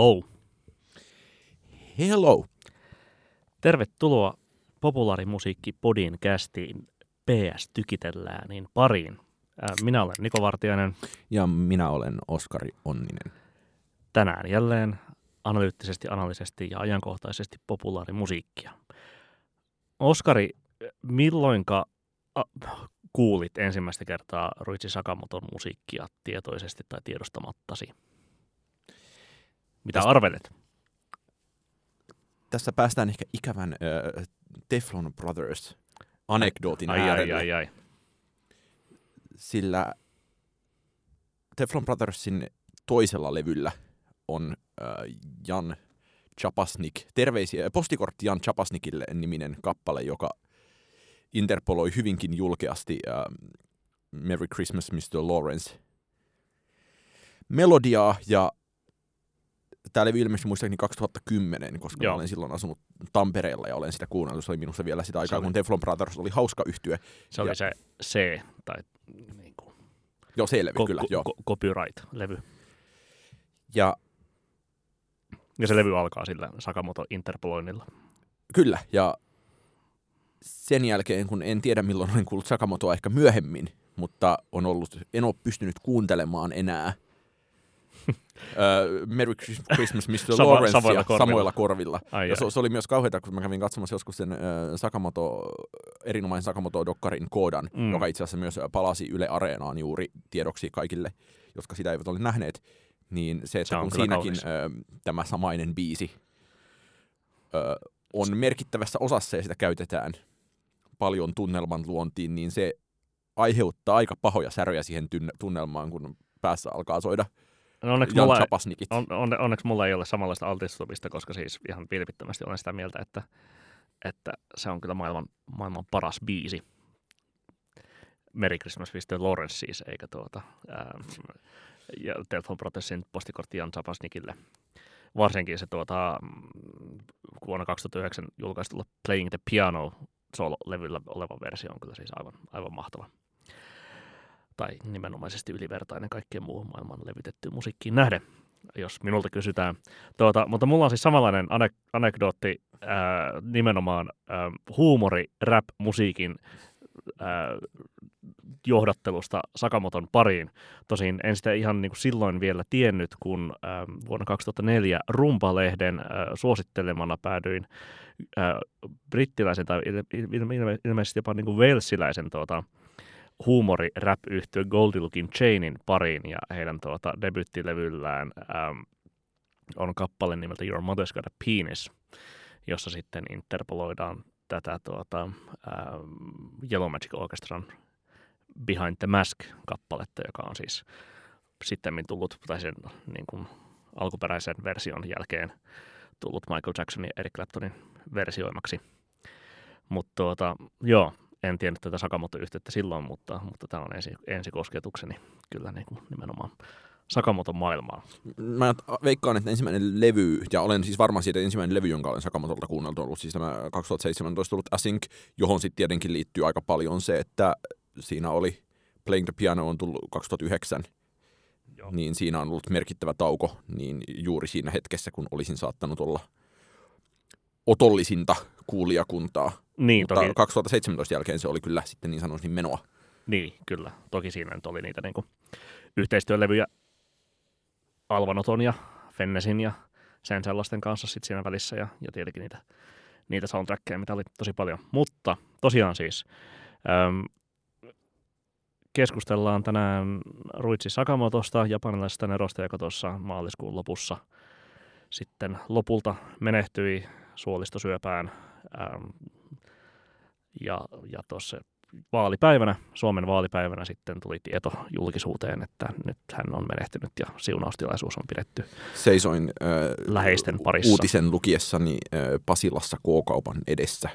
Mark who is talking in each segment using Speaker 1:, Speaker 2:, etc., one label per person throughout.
Speaker 1: Hello.
Speaker 2: Hello.
Speaker 1: Tervetuloa populaarimusiikki podin kästiin PS Tykitellään niin pariin. Minä olen Niko Vartiainen.
Speaker 2: Ja minä olen Oskari Onninen.
Speaker 1: Tänään jälleen analyyttisesti, analisesti ja ajankohtaisesti populaarimusiikkia. Oskari, milloinka kuulit ensimmäistä kertaa Ruitsi Sakamoton musiikkia tietoisesti tai tiedostamattasi? Mitä Tästä, arvelet?
Speaker 2: Tässä päästään ehkä ikävän äh, Teflon Brothers anekdootin ai, äärelle. Ai, ai, ai. Sillä Teflon Brothersin toisella levyllä on äh, Jan Chapasnik, terveisiä, postikortti Jan Chapasnikille niminen kappale, joka interpoloi hyvinkin julkeasti äh, Merry Christmas Mr. Lawrence melodiaa ja tämä levy ilmestyi muistaakseni 2010, koska Joo. olen silloin asunut Tampereella ja olen sitä kuunnellut. Se oli minusta vielä sitä aikaa, oli... kun Teflon Brothers oli hauska yhtyä.
Speaker 1: Se oli se C, tai niin kuin...
Speaker 2: Joo, C-levy, ko- kyllä. Ko- joo.
Speaker 1: copyright-levy.
Speaker 2: Ja...
Speaker 1: ja se levy alkaa sillä Sakamoto Interpoloinnilla.
Speaker 2: Kyllä, ja sen jälkeen, kun en tiedä milloin olen kuullut Sakamotoa ehkä myöhemmin, mutta on ollut, en ole pystynyt kuuntelemaan enää – uh, Merry Christmas Mr. Sama, Lawrence samoilla korvilla. Samoilla korvilla. Ai ja se, se, oli myös kauheita, kun mä kävin katsomassa joskus sen uh, Sakamoto, erinomaisen Sakamoto-dokkarin koodan, mm. joka itse asiassa myös palasi Yle Areenaan juuri tiedoksi kaikille, jotka sitä eivät ole nähneet. Niin se, että se kun siinäkin uh, tämä samainen biisi uh, on merkittävässä osassa ja sitä käytetään paljon tunnelman luontiin, niin se aiheuttaa aika pahoja säröjä siihen tunnelmaan, kun päässä alkaa soida –
Speaker 1: No onneksi, Jan mulla, on, on, onneksi mulla ei ole samanlaista altistumista, koska siis ihan vilpittömästi olen sitä mieltä, että, että se on kyllä maailman, maailman paras biisi. Merry Christmas Mr. Lawrence siis, eikä tuota, ää, ja Telefon Protestin postikortti Jan Zapasnikille. Varsinkin se tuota, vuonna 2009 julkaistulla Playing the Piano solo-levyllä oleva versio on kyllä siis aivan, aivan mahtava tai nimenomaisesti ylivertainen kaikkien muuhun maailman levitettyyn musiikkiin nähden, jos minulta kysytään. Tuota, mutta mulla on siis samanlainen anek- anekdootti ää, nimenomaan ää, huumori, rap, musiikin johdattelusta Sakamoton pariin. Tosin en sitä ihan niin kuin silloin vielä tiennyt, kun vuonna 2004 Rumpalehden ää, suosittelemana päädyin ää, brittiläisen tai ilme- ilme- ilmeisesti jopa niin kuin velsiläisen tuota, huumori rap yhtyö Goldie Lookin Chainin pariin ja heidän tuota, debyttilevyllään ähm, on kappale nimeltä Your Mother's Got a Penis, jossa sitten interpoloidaan tätä tuota, ähm, Yellow Magic Orchestran Behind the Mask-kappaletta, joka on siis sitten tullut, tai sen niin kuin, alkuperäisen version jälkeen tullut Michael Jacksonin ja Eric Claptonin versioimaksi. Mutta tuota, joo, en tiennyt tätä Sakamoto-yhteyttä silloin, mutta, mutta tämä on ensi, ensikosketukseni kyllä niin kuin nimenomaan Sakamoton maailmaa.
Speaker 2: Mä veikkaan, että ensimmäinen levy, ja olen siis varma siitä, että ensimmäinen levy, jonka olen Sakamotolta kuunnellut, on ollut siis tämä 2017 tullut Async, johon sitten tietenkin liittyy aika paljon se, että siinä oli Playing the Piano on tullut 2009, Joo. niin siinä on ollut merkittävä tauko, niin juuri siinä hetkessä, kun olisin saattanut olla otollisinta kuulijakuntaa.
Speaker 1: Niin,
Speaker 2: Mutta toki. 2017 jälkeen se oli kyllä sitten niin sanotusti menoa.
Speaker 1: Niin, kyllä. Toki siinä nyt oli niitä niin kuin, yhteistyölevyjä Alvanoton ja Fennesin ja sen sellaisten kanssa sitten siinä välissä ja, ja tietenkin niitä, niitä soundtrackeja, mitä oli tosi paljon. Mutta tosiaan siis äm, keskustellaan tänään Ruitsi Sakamotosta, japanilaisesta nerosta, joka tuossa maaliskuun lopussa sitten lopulta menehtyi suolistosyöpään. Ähm, ja ja tuossa vaalipäivänä, Suomen vaalipäivänä sitten tuli tieto julkisuuteen, että nyt hän on menehtynyt ja siunaustilaisuus on pidetty
Speaker 2: Seisoin äh,
Speaker 1: läheisten parissa.
Speaker 2: uutisen lukiessani äh, Pasilassa K-kaupan edessä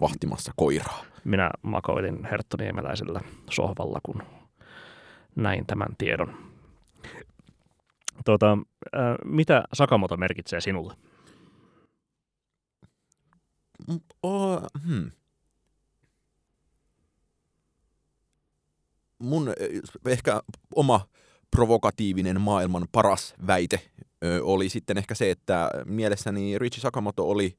Speaker 2: vahtimassa koiraa.
Speaker 1: Minä makoilin Herttoniemeläisellä sohvalla, kun näin tämän tiedon. Tuota, äh, mitä Sakamoto merkitsee sinulle?
Speaker 2: Oh, hmm. Mun eh, ehkä oma provokatiivinen maailman paras väite oli sitten ehkä se, että mielessäni Richie Sakamoto oli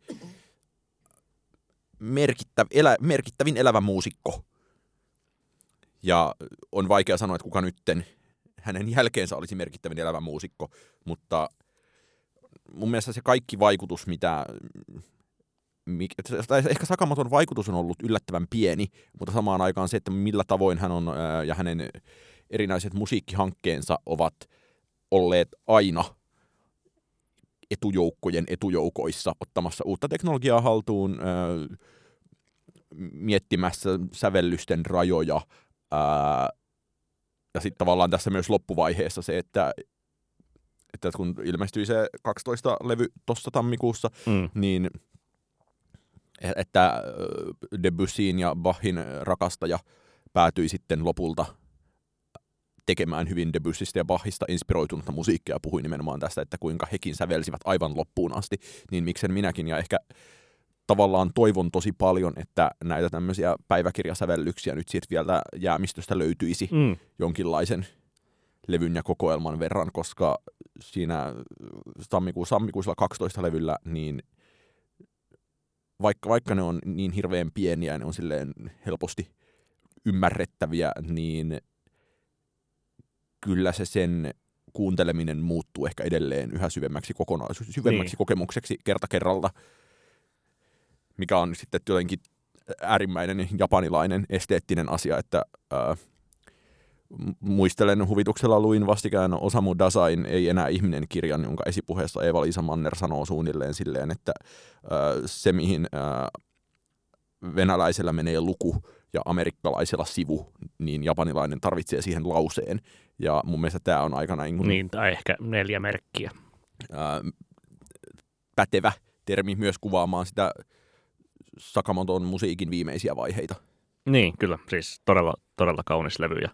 Speaker 2: merkittäv, elä, merkittävin elävä muusikko. Ja on vaikea sanoa, että kuka nytten hänen jälkeensä olisi merkittävin elävä muusikko, mutta mun mielestä se kaikki vaikutus, mitä... Tai ehkä Sakamoton vaikutus on ollut yllättävän pieni, mutta samaan aikaan se, että millä tavoin hän on ja hänen erinäiset musiikkihankkeensa ovat olleet aina etujoukkojen etujoukoissa ottamassa uutta teknologiaa haltuun, miettimässä sävellysten rajoja, ja sitten tavallaan tässä myös loppuvaiheessa se, että, että kun ilmestyi se 12 levy tuossa tammikuussa, mm. niin että Debussyin ja Bachin rakastaja päätyi sitten lopulta tekemään hyvin Debussystä ja Bachista inspiroitunutta musiikkia. Ja puhui nimenomaan tästä, että kuinka hekin sävelsivät aivan loppuun asti, niin miksen minäkin. Ja ehkä tavallaan toivon tosi paljon, että näitä tämmöisiä päiväkirjasävellyksiä nyt sitten vielä jäämistöstä löytyisi mm. jonkinlaisen levyn ja kokoelman verran, koska siinä tammikuussa, tammikuisella 12 levyllä, niin vaikka, vaikka ne on niin hirveän pieniä ja ne on silleen helposti ymmärrettäviä, niin kyllä se sen kuunteleminen muuttuu ehkä edelleen yhä syvemmäksi kokonaisuus, syvemmäksi niin. kokemukseksi kerta kerralta mikä on sitten jotenkin äärimmäinen japanilainen esteettinen asia, että ää, muistelen huvituksella luin vastikään Osamu Dasain Ei enää ihminen kirjan, jonka esipuheessa Eeva-Liisa Manner sanoo suunnilleen silleen, että se mihin venäläisellä menee luku ja amerikkalaisella sivu, niin japanilainen tarvitsee siihen lauseen. Ja mun mielestä tämä on aikana...
Speaker 1: Niin, niin tai ehkä neljä merkkiä. Ää,
Speaker 2: pätevä termi myös kuvaamaan sitä Sakamoton musiikin viimeisiä vaiheita.
Speaker 1: Niin, kyllä. Siis todella, todella kaunis levy ja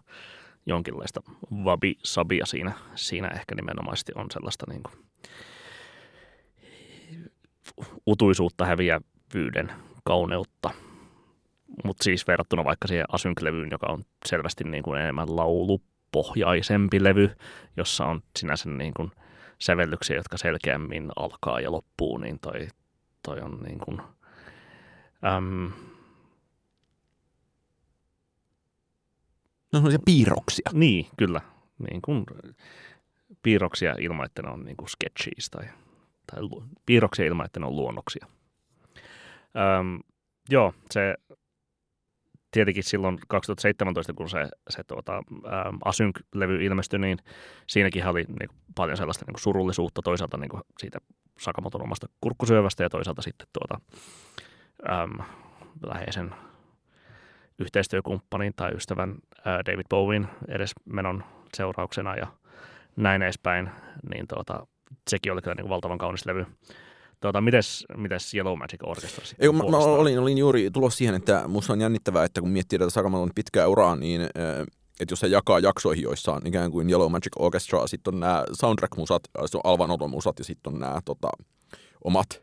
Speaker 1: jonkinlaista wabi-sabia siinä, siinä ehkä nimenomaisesti on sellaista niin kuin utuisuutta häviävyyden kauneutta. Mutta siis verrattuna vaikka siihen Async-levyyn, joka on selvästi niin kuin enemmän laulupohjaisempi levy, jossa on sinänsä niin kuin sävellyksiä, jotka selkeämmin alkaa ja loppuu, niin toi, toi on niin kuin – Äm,
Speaker 2: No sellaisia piirroksia.
Speaker 1: Niin, kyllä. Niin kuin piirroksia ilman, että ne on niin kuin sketchies tai, tai piirroksia ilman, että ne on luonnoksia. Öm, joo, se tietenkin silloin 2017, kun se, se tuota, äm, Async-levy ilmestyi, niin siinäkin oli niin kuin, paljon sellaista niin kuin surullisuutta toisaalta niin kuin siitä Sakamoton omasta kurkkusyövästä ja toisaalta sitten tuota, äm, läheisen yhteistyökumppanin tai ystävän ää, David Bowen edes menon seurauksena ja näin edespäin, niin tuota, sekin oli kyllä niin valtavan kaunis levy. Tuota, mites, mites Yellow Magic Orchestra
Speaker 2: Ei, mä, mä, olin, olin juuri tulossa siihen, että minusta on jännittävää, että kun miettii tätä Sakamoton pitkää uraa, niin että jos se jakaa jaksoihin, joissa on ikään kuin Yellow Magic Orchestra, sitten on nämä soundtrack-musat, se on Alvan musat ja sitten on nämä tota, omat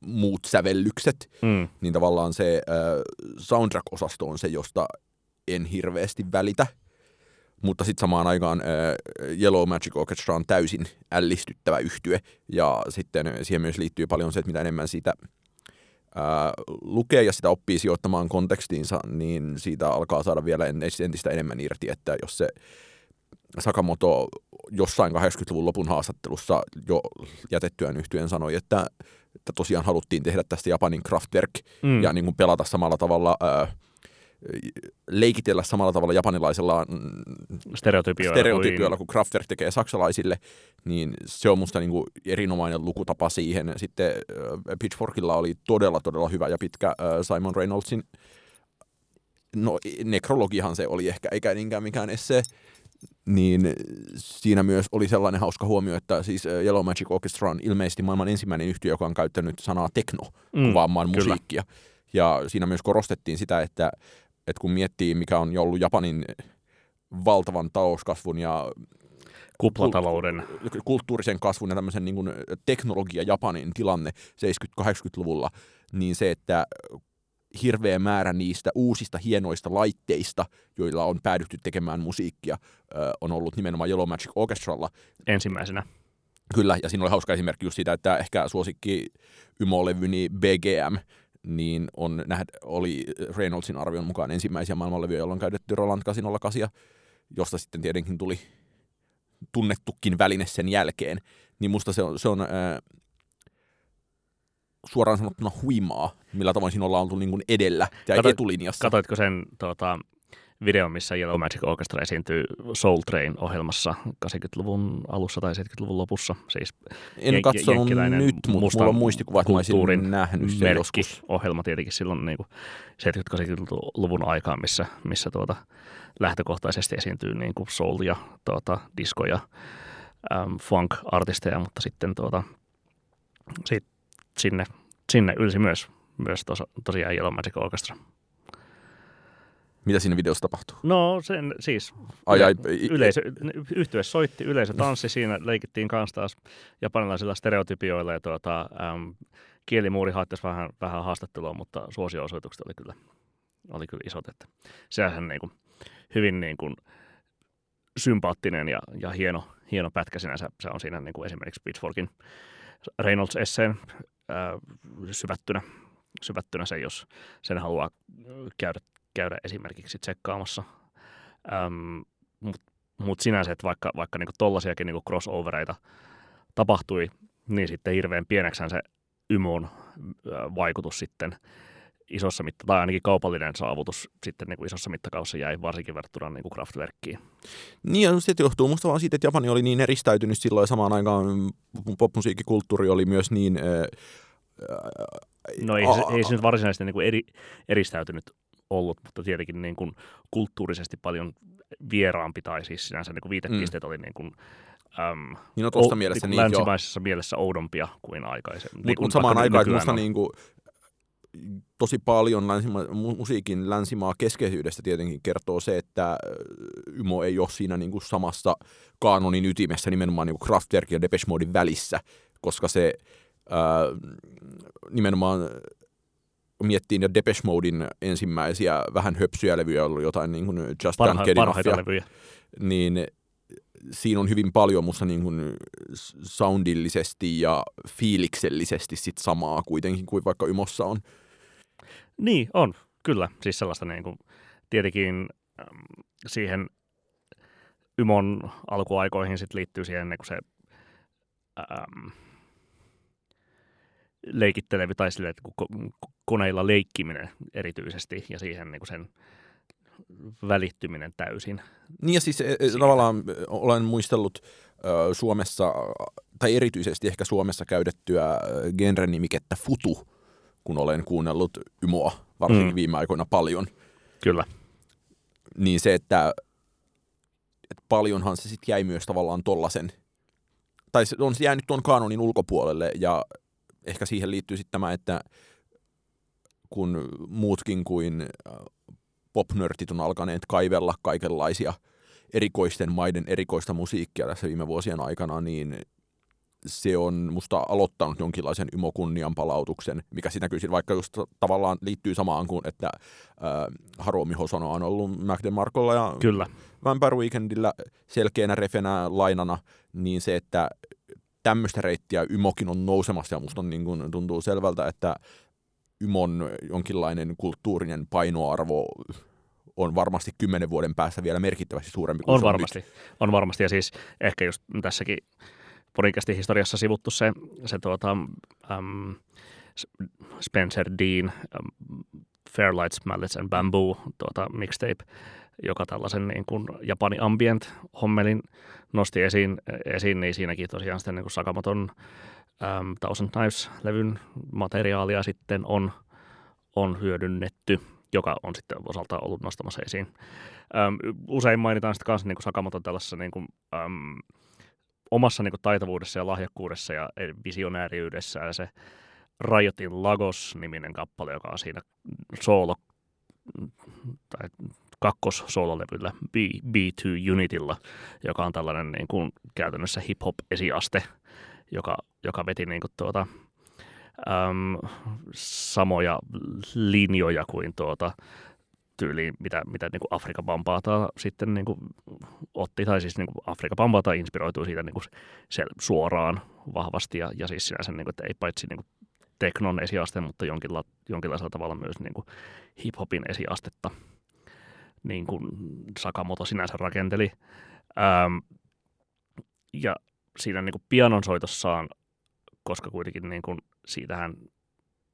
Speaker 2: muut sävellykset, mm. niin tavallaan se äh, soundtrack-osasto on se, josta en hirveästi välitä. Mutta sitten samaan aikaan äh, Yellow Magic Orchestra on täysin ällistyttävä yhtye, ja sitten siihen myös liittyy paljon se, että mitä enemmän siitä äh, lukee ja sitä oppii sijoittamaan kontekstiinsa, niin siitä alkaa saada vielä entistä enemmän irti, että jos se Sakamoto jossain 80-luvun lopun haastattelussa jo jätettyään yhtyeen sanoi, että että tosiaan haluttiin tehdä tästä Japanin Kraftwerk mm. ja niin kuin pelata samalla tavalla, ää, leikitellä samalla tavalla japanilaisella
Speaker 1: mm, stereotypioilla,
Speaker 2: stereotypioilla kuin Kraftwerk tekee saksalaisille, niin se on musta niin kuin erinomainen lukutapa siihen. Sitten Pitchforkilla oli todella, todella hyvä ja pitkä Simon Reynoldsin no nekrologihan se oli ehkä, eikä niinkään mikään esse, niin siinä myös oli sellainen hauska huomio, että siis äh, Yellow Magic Orchestra on ilmeisesti maailman ensimmäinen yhtiö, joka on käyttänyt sanaa tekno mm, kuvaamaan kyllä. musiikkia. Ja siinä myös korostettiin sitä, että, että kun miettii, mikä on ollut Japanin valtavan talouskasvun ja
Speaker 1: kuplatalouden.
Speaker 2: kulttuurisen kasvun ja tämmöisen niin kuin teknologia Japanin tilanne 70-80-luvulla, niin se, että hirveä määrä niistä uusista hienoista laitteista, joilla on päädytty tekemään musiikkia, on ollut nimenomaan Yellow Magic Orchestralla.
Speaker 1: Ensimmäisenä.
Speaker 2: Kyllä, ja siinä oli hauska esimerkki just siitä, että ehkä suosikki Ymo-levyni BGM, niin on nähdä, oli Reynoldsin arvion mukaan ensimmäisiä maailmanlevyjä, jolloin käytetty Roland 808, josta sitten tietenkin tuli tunnettukin väline sen jälkeen. Niin musta se on, se on ää, suoraan sanottuna huimaa, millä tavoin siinä ollaan oltu niin kuin edellä ja Katoit, etulinjassa.
Speaker 1: Katoitko sen tuota, video, missä Yellow Magic Orchestra esiintyy Soul Train-ohjelmassa 80-luvun alussa tai 70-luvun lopussa. Siis
Speaker 2: en katsonut nyt, mutta mulla on muistikuva, että mä olisin nähnyt sen joskus.
Speaker 1: ohjelma tietenkin silloin niin 70-80-luvun aikaan, missä, missä tuota, lähtökohtaisesti esiintyy niin kuin soul ja tuota, disco ja äm, funk-artisteja, mutta sitten tuota, sit, sinne, sinne ylsi myös, myös tos, tosiaan Yellow Magic Orchestra.
Speaker 2: Mitä siinä videossa tapahtuu?
Speaker 1: No sen siis ai, ai, yleisö, yhtye soitti, yleisö tanssi siinä, leikittiin kanssa taas japanilaisilla stereotypioilla ja tuota, äm, kielimuuri haittaisi vähän, vähän haastattelua, mutta suosio-osoitukset oli kyllä, oli kyllä isot. Että sehän niin kuin, hyvin niin kuin, sympaattinen ja, ja hieno, hieno pätkä sinänsä. Se on siinä niin kuin esimerkiksi Pitchforkin Reynolds-esseen syvättynä, syvättynä se, jos sen haluaa käydä käydä esimerkiksi tsekkaamassa. Ähm, Mutta mut sinänsä, että vaikka, vaikka niinku tollasiakin niinku crossovereita tapahtui, niin sitten hirveän pieneksän se ymon vaikutus sitten isossa mitta, tai ainakin kaupallinen saavutus sitten niin kuin isossa mittakaavassa jäi varsinkin verrattuna niin kuin Kraftwerkkiin.
Speaker 2: Niin ja se johtuu musta vaan siitä, että Japani oli niin eristäytynyt silloin ja samaan aikaan popmusiikkikulttuuri oli myös niin... Äh,
Speaker 1: no ei, se, ei se nyt varsinaisesti niin kuin eri, eristäytynyt ollut, mutta tietenkin niin kuin kulttuurisesti paljon vieraampi tai siis sinänsä niin kuin viitepisteet mm. oli niin kuin,
Speaker 2: äm, niin no tuosta mielessä niin,
Speaker 1: niin länsimaisessa jo. mielessä oudompia kuin aikaisemmin.
Speaker 2: Mutta niin samaan aikaan, että musta niin kuin, tosi paljon länsima, musiikin länsimaa keskeisyydestä tietenkin kertoo se, että Ymo ei ole siinä niin kuin samassa kaanonin ytimessä nimenomaan niin kuin Kraftwerk ja Depeche Modein välissä, koska se ää, nimenomaan miettii ja Depeche Modein ensimmäisiä vähän höpsyjä levyjä, ollut jotain niin kuin Just Parha,
Speaker 1: Parhaita levyjä.
Speaker 2: Niin siinä on hyvin paljon musta niin kuin soundillisesti ja fiiliksellisesti sit samaa kuitenkin kuin vaikka Ymossa on.
Speaker 1: Niin, on, kyllä. Siis sellaista niin kuin, tietenkin äm, siihen Ymon alkuaikoihin sit liittyy siihen niin kuin se äm, leikittelevi tai sille, että koneilla leikkiminen erityisesti ja siihen niin kuin sen välittyminen täysin.
Speaker 2: Niin ja siis e, e, Siinä. tavallaan olen muistellut Suomessa, tai erityisesti ehkä Suomessa käytettyä genrenimikettä futu, kun olen kuunnellut Ymoa varsinkin mm. viime aikoina paljon.
Speaker 1: Kyllä.
Speaker 2: Niin se, että, että paljonhan se sitten jäi myös tavallaan tollasen, tai se on jäänyt tuon kanonin ulkopuolelle ja ehkä siihen liittyy sitten tämä, että kun muutkin kuin äh, popnörtit on alkaneet kaivella kaikenlaisia erikoisten maiden erikoista musiikkia tässä viime vuosien aikana, niin se on musta aloittanut jonkinlaisen ymokunnian palautuksen, mikä siinä näkyy vaikka just tavallaan liittyy samaan kuin, että äh, Haruomi Hosono on ollut Mac Markolla ja
Speaker 1: Kyllä.
Speaker 2: Vampire Weekendillä selkeänä refenä lainana, niin se, että tämmöistä reittiä Ymokin on nousemassa ja musta on, niin kuin, tuntuu selvältä, että Ymon jonkinlainen kulttuurinen painoarvo on varmasti kymmenen vuoden päässä vielä merkittävästi suurempi kuin
Speaker 1: on varmasti, nyt. On varmasti, ja siis ehkä just tässäkin podcastin historiassa sivuttu se, se tuota, um, Spencer Dean, um, Fairlights, Mallets and Bamboo tuota, mixtape, joka tällaisen niin kuin Japani ambient hommelin nosti esiin, esiin, niin siinäkin tosiaan sitten niin kuin Sakamoton äm, Thousand Knives-levyn materiaalia sitten on, on hyödynnetty, joka on sitten osalta ollut nostamassa esiin. Äm, usein mainitaan sitten kanssa niin kuin Sakamoton tällaisessa niin kuin, äm, omassa niin kuin taitavuudessa ja lahjakkuudessa ja visionääriydessä ja se Riotin Lagos-niminen kappale, joka on siinä soolo tai kakkossoololevyllä B, B2 Unitilla, joka on tällainen niin kuin käytännössä hip-hop-esiaste, joka, joka veti niin kuin tuota, äm, samoja linjoja kuin tuota, tyyliin, mitä, mitä niin kuin Afrika Bambata sitten niin kuin otti, tai siis niin kuin Afrika Bambata inspiroitui siitä niin kuin se suoraan vahvasti, ja, ja siis sinänsä, niin kuin, että ei paitsi niin kuin teknon esiaste, mutta jonkinla, jonkinlaisella tavalla myös niin kuin hip-hopin esiastetta, niin kuin Sakamoto sinänsä rakenteli. Ähm, ja siinä niin kuin pianon soitossaan, koska kuitenkin niin kuin siitähän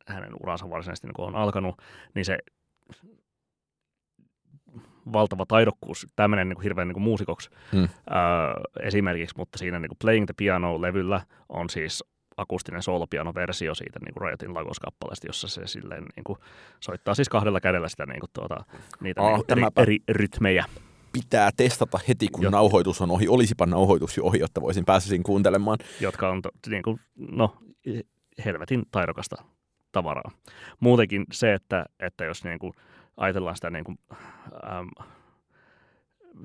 Speaker 1: hänen uransa varsinaisesti niin on alkanut, niin se valtava taidokkuus, tämmöinen niin hirveän niin kuin muusikoksi hmm. ää, esimerkiksi, mutta siinä niin kuin Playing the Piano-levyllä on siis akustinen soolopiano-versio siitä niin kuin Riotin Lagos-kappaleesta, jossa se silleen niin kuin, soittaa siis kahdella kädellä sitä niin kuin, tuota, niitä
Speaker 2: Ah,
Speaker 1: niin kuin, eri, eri rytmejä.
Speaker 2: Pitää testata heti, kun
Speaker 1: Joo.
Speaker 2: nauhoitus on ohi. Olisipa nauhoitus jo ohi, jotta voisin pääsisin kuuntelemaan.
Speaker 1: jotka on to, niin kuin, no, helvetin taidokasta tavaraa. Muutenkin se, että, että jos niin kuin ajatellaan sitä niin kuin, äm,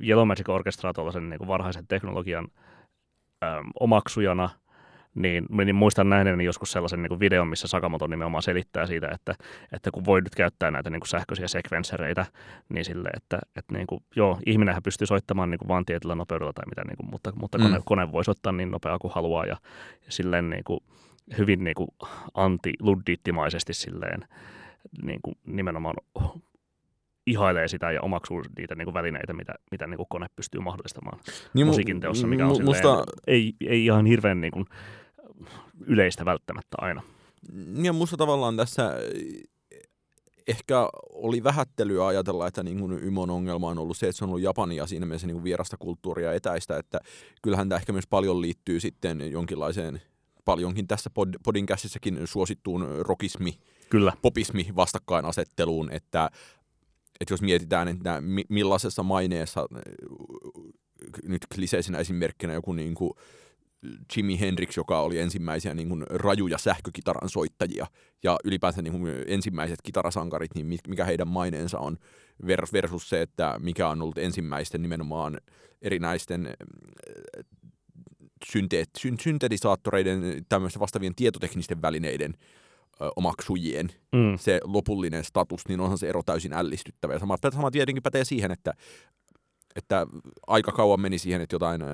Speaker 1: Yellow Magic Orchestraa tuollaisen niin kuin varhaisen teknologian äm, omaksujana, niin, niin muistan nähneeni joskus sellaisen niin kuin videon, missä Sakamoto nimenomaan selittää siitä, että, että kun voi nyt käyttää näitä niin kuin sähköisiä sekvensereitä, niin sille, että, että niin kuin, joo, ihminenhän pystyy soittamaan niin kuin vaan tietyllä nopeudella tai mitä, niin kuin, mutta, mutta kone,
Speaker 2: Mm.
Speaker 1: kone voi soittaa niin nopeaa kuin haluaa ja, ja silleen niin kuin, hyvin niin kuin anti-luddiittimaisesti silleen niin kuin nimenomaan ihailee sitä ja omaksuu niitä niin kuin välineitä, mitä, mitä niin kuin kone pystyy mahdollistamaan
Speaker 2: Niin mu-
Speaker 1: musiikin teossa, mikä on
Speaker 2: mu-
Speaker 1: silleen,
Speaker 2: musta,
Speaker 1: ei, ei ihan hirveän niin kuin yleistä välttämättä aina.
Speaker 2: ja musta tavallaan tässä eh, ehkä oli vähättelyä ajatella, että niin kuin Ymon ongelma on ollut se, että se on ollut Japania siinä mielessä niin kuin vierasta kulttuuria etäistä, että kyllähän tämä ehkä myös paljon liittyy sitten jonkinlaiseen paljonkin tässä pod, podin käsissäkin suosittuun rockismi,
Speaker 1: Kyllä,
Speaker 2: popismi vastakkainasetteluun, että, että jos mietitään, että mi- millaisessa maineessa äh, nyt kliseisenä esimerkkinä joku niin kuin Jimi Hendrix, joka oli ensimmäisiä niin kuin rajuja sähkökitaran soittajia ja ylipäänsä niin kuin ensimmäiset kitarasankarit, niin mi- mikä heidän maineensa on ver- versus se, että mikä on ollut ensimmäisten nimenomaan erinäisten äh, synteet, syn, syntetisaattoreiden, tämmöisten vastaavien tietoteknisten välineiden omaksujien
Speaker 1: mm,
Speaker 2: se lopullinen status, niin onhan se ero täysin ällistyttävä. Ja sama, sama tietenkin pätee siihen, että, että aika kauan meni siihen, että jotain äh,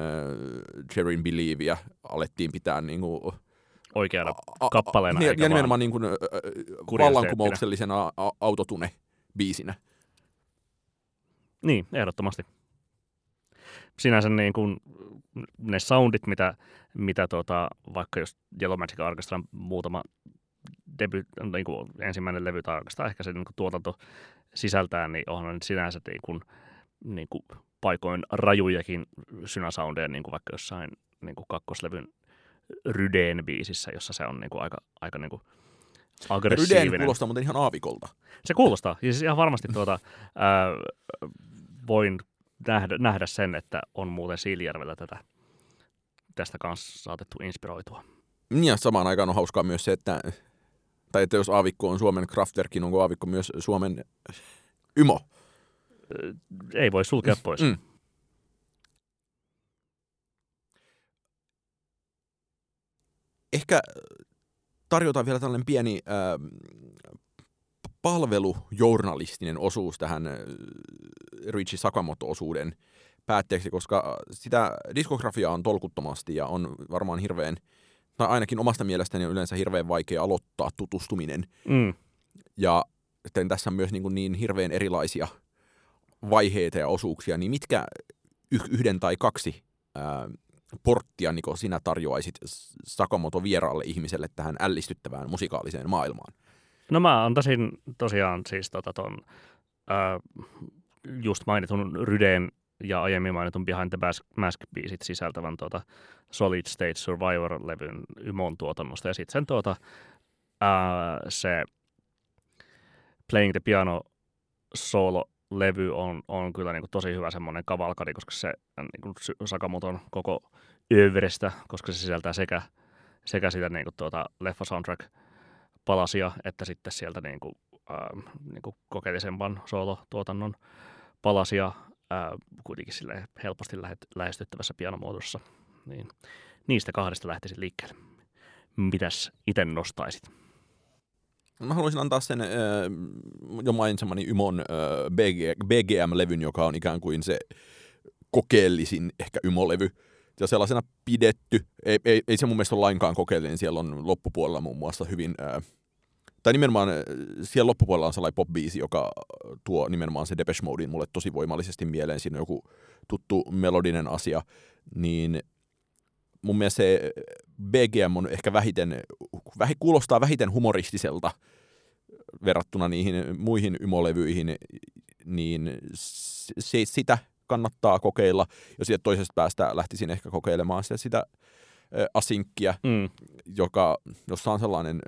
Speaker 2: Jerry Believia alettiin pitää niin kuin,
Speaker 1: oikeana
Speaker 2: a- a-
Speaker 1: kappaleena,
Speaker 2: Ja,
Speaker 1: eikä
Speaker 2: ja nimenomaan niin kuin, äh, vallankumouksellisena autotune-biisinä.
Speaker 1: Niin, ehdottomasti. Sinänsä niin kuin ne soundit, mitä, mitä tota, vaikka jos Yellow Magic Orchestran muutama debut, niin kuin ensimmäinen levy tai oikeastaan ehkä se niin kuin tuotanto sisältää, niin onhan ne sinänsä niin kuin, niin kuin paikoin rajujakin synäsoundeja, niin kuin vaikka jossain niin kuin kakkoslevyn Rydeen biisissä, jossa se on niin kuin aika, aika niin kuin
Speaker 2: Rydeen
Speaker 1: aggressiivinen.
Speaker 2: kuulostaa muuten ihan aavikolta.
Speaker 1: Se kuulostaa. Ja siis ihan varmasti tuota, ää, voin nähdä, nähdä sen, että on muuten Siilijärvellä tätä, tästä kanssa saatettu inspiroitua.
Speaker 2: Ja samaan aikaan on hauskaa myös se, että, tai että jos aavikko on Suomen Kraftwerkin, onko aavikko myös Suomen Ymo?
Speaker 1: Ö, Ei voi sulkea pois.
Speaker 2: Mm. Ehkä tarjotaan vielä tällainen pieni äh, palvelujournalistinen osuus tähän äh, Richie Sakamoto-osuuden päätteeksi, koska sitä diskografiaa on tolkuttomasti ja on varmaan hirveän, tai ainakin omasta mielestäni on yleensä hirveän vaikea aloittaa tutustuminen
Speaker 1: Mm.
Speaker 2: ja sitten tässä on myös niin, kuin niin hirveän erilaisia vaiheita ja osuuksia, niin mitkä yh- yhden tai kaksi ää, porttia niin sinä tarjoaisit Sakamoto vieraalle ihmiselle tähän ällistyttävään musikaaliseen maailmaan?
Speaker 1: No mä antaisin tosiaan siis tota ton, ää, just mainitun Rydeen ja aiemmin mainitun Behind the Mask- Mask-biisit sisältävän tota Solid State Survivor-levyn Ymon tuotannosta. Ja sitten sen tuota, ää, se Playing the Piano solo-levy on, on kyllä niin kuin tosi hyvä semmoinen kavalkadi, koska se niin kuin koko övrestä, koska se sisältää sekä, sekä sitä niin kuin tuota leffa soundtrack palasia, että sitten sieltä niin kuin, ää, niin kuin kokeellisemman soolotuotannon palasia ää, kuitenkin sille helposti lähet, lähestyttävässä pianomuodossa. Niin, niistä kahdesta lähtisin liikkeelle. Mitäs itse nostaisit?
Speaker 2: Mä haluaisin antaa sen äh, jo mainitsemani Ymon äh, BG, BGM-levyn, joka on ikään kuin se kokeellisin ehkä Ymolevy. Ja sellaisena pidetty. Ei, ei, ei se mun mielestä ole lainkaan kokeellinen. Siellä on loppupuolella muun muassa hyvin... Äh, tai nimenomaan siellä loppupuolella on sellainen pop joka tuo nimenomaan se Depeche Modein mulle tosi voimallisesti mieleen. Siinä on joku tuttu melodinen asia. Niin mun mielestä se BGM on ehkä vähiten, vähi, kuulostaa vähiten humoristiselta verrattuna niihin muihin ymolevyihin, niin se, sitä kannattaa kokeilla. Ja sitten toisesta päästä lähtisin ehkä kokeilemaan sitä, sitä asinkkia, mm. joka, jossa on sellainen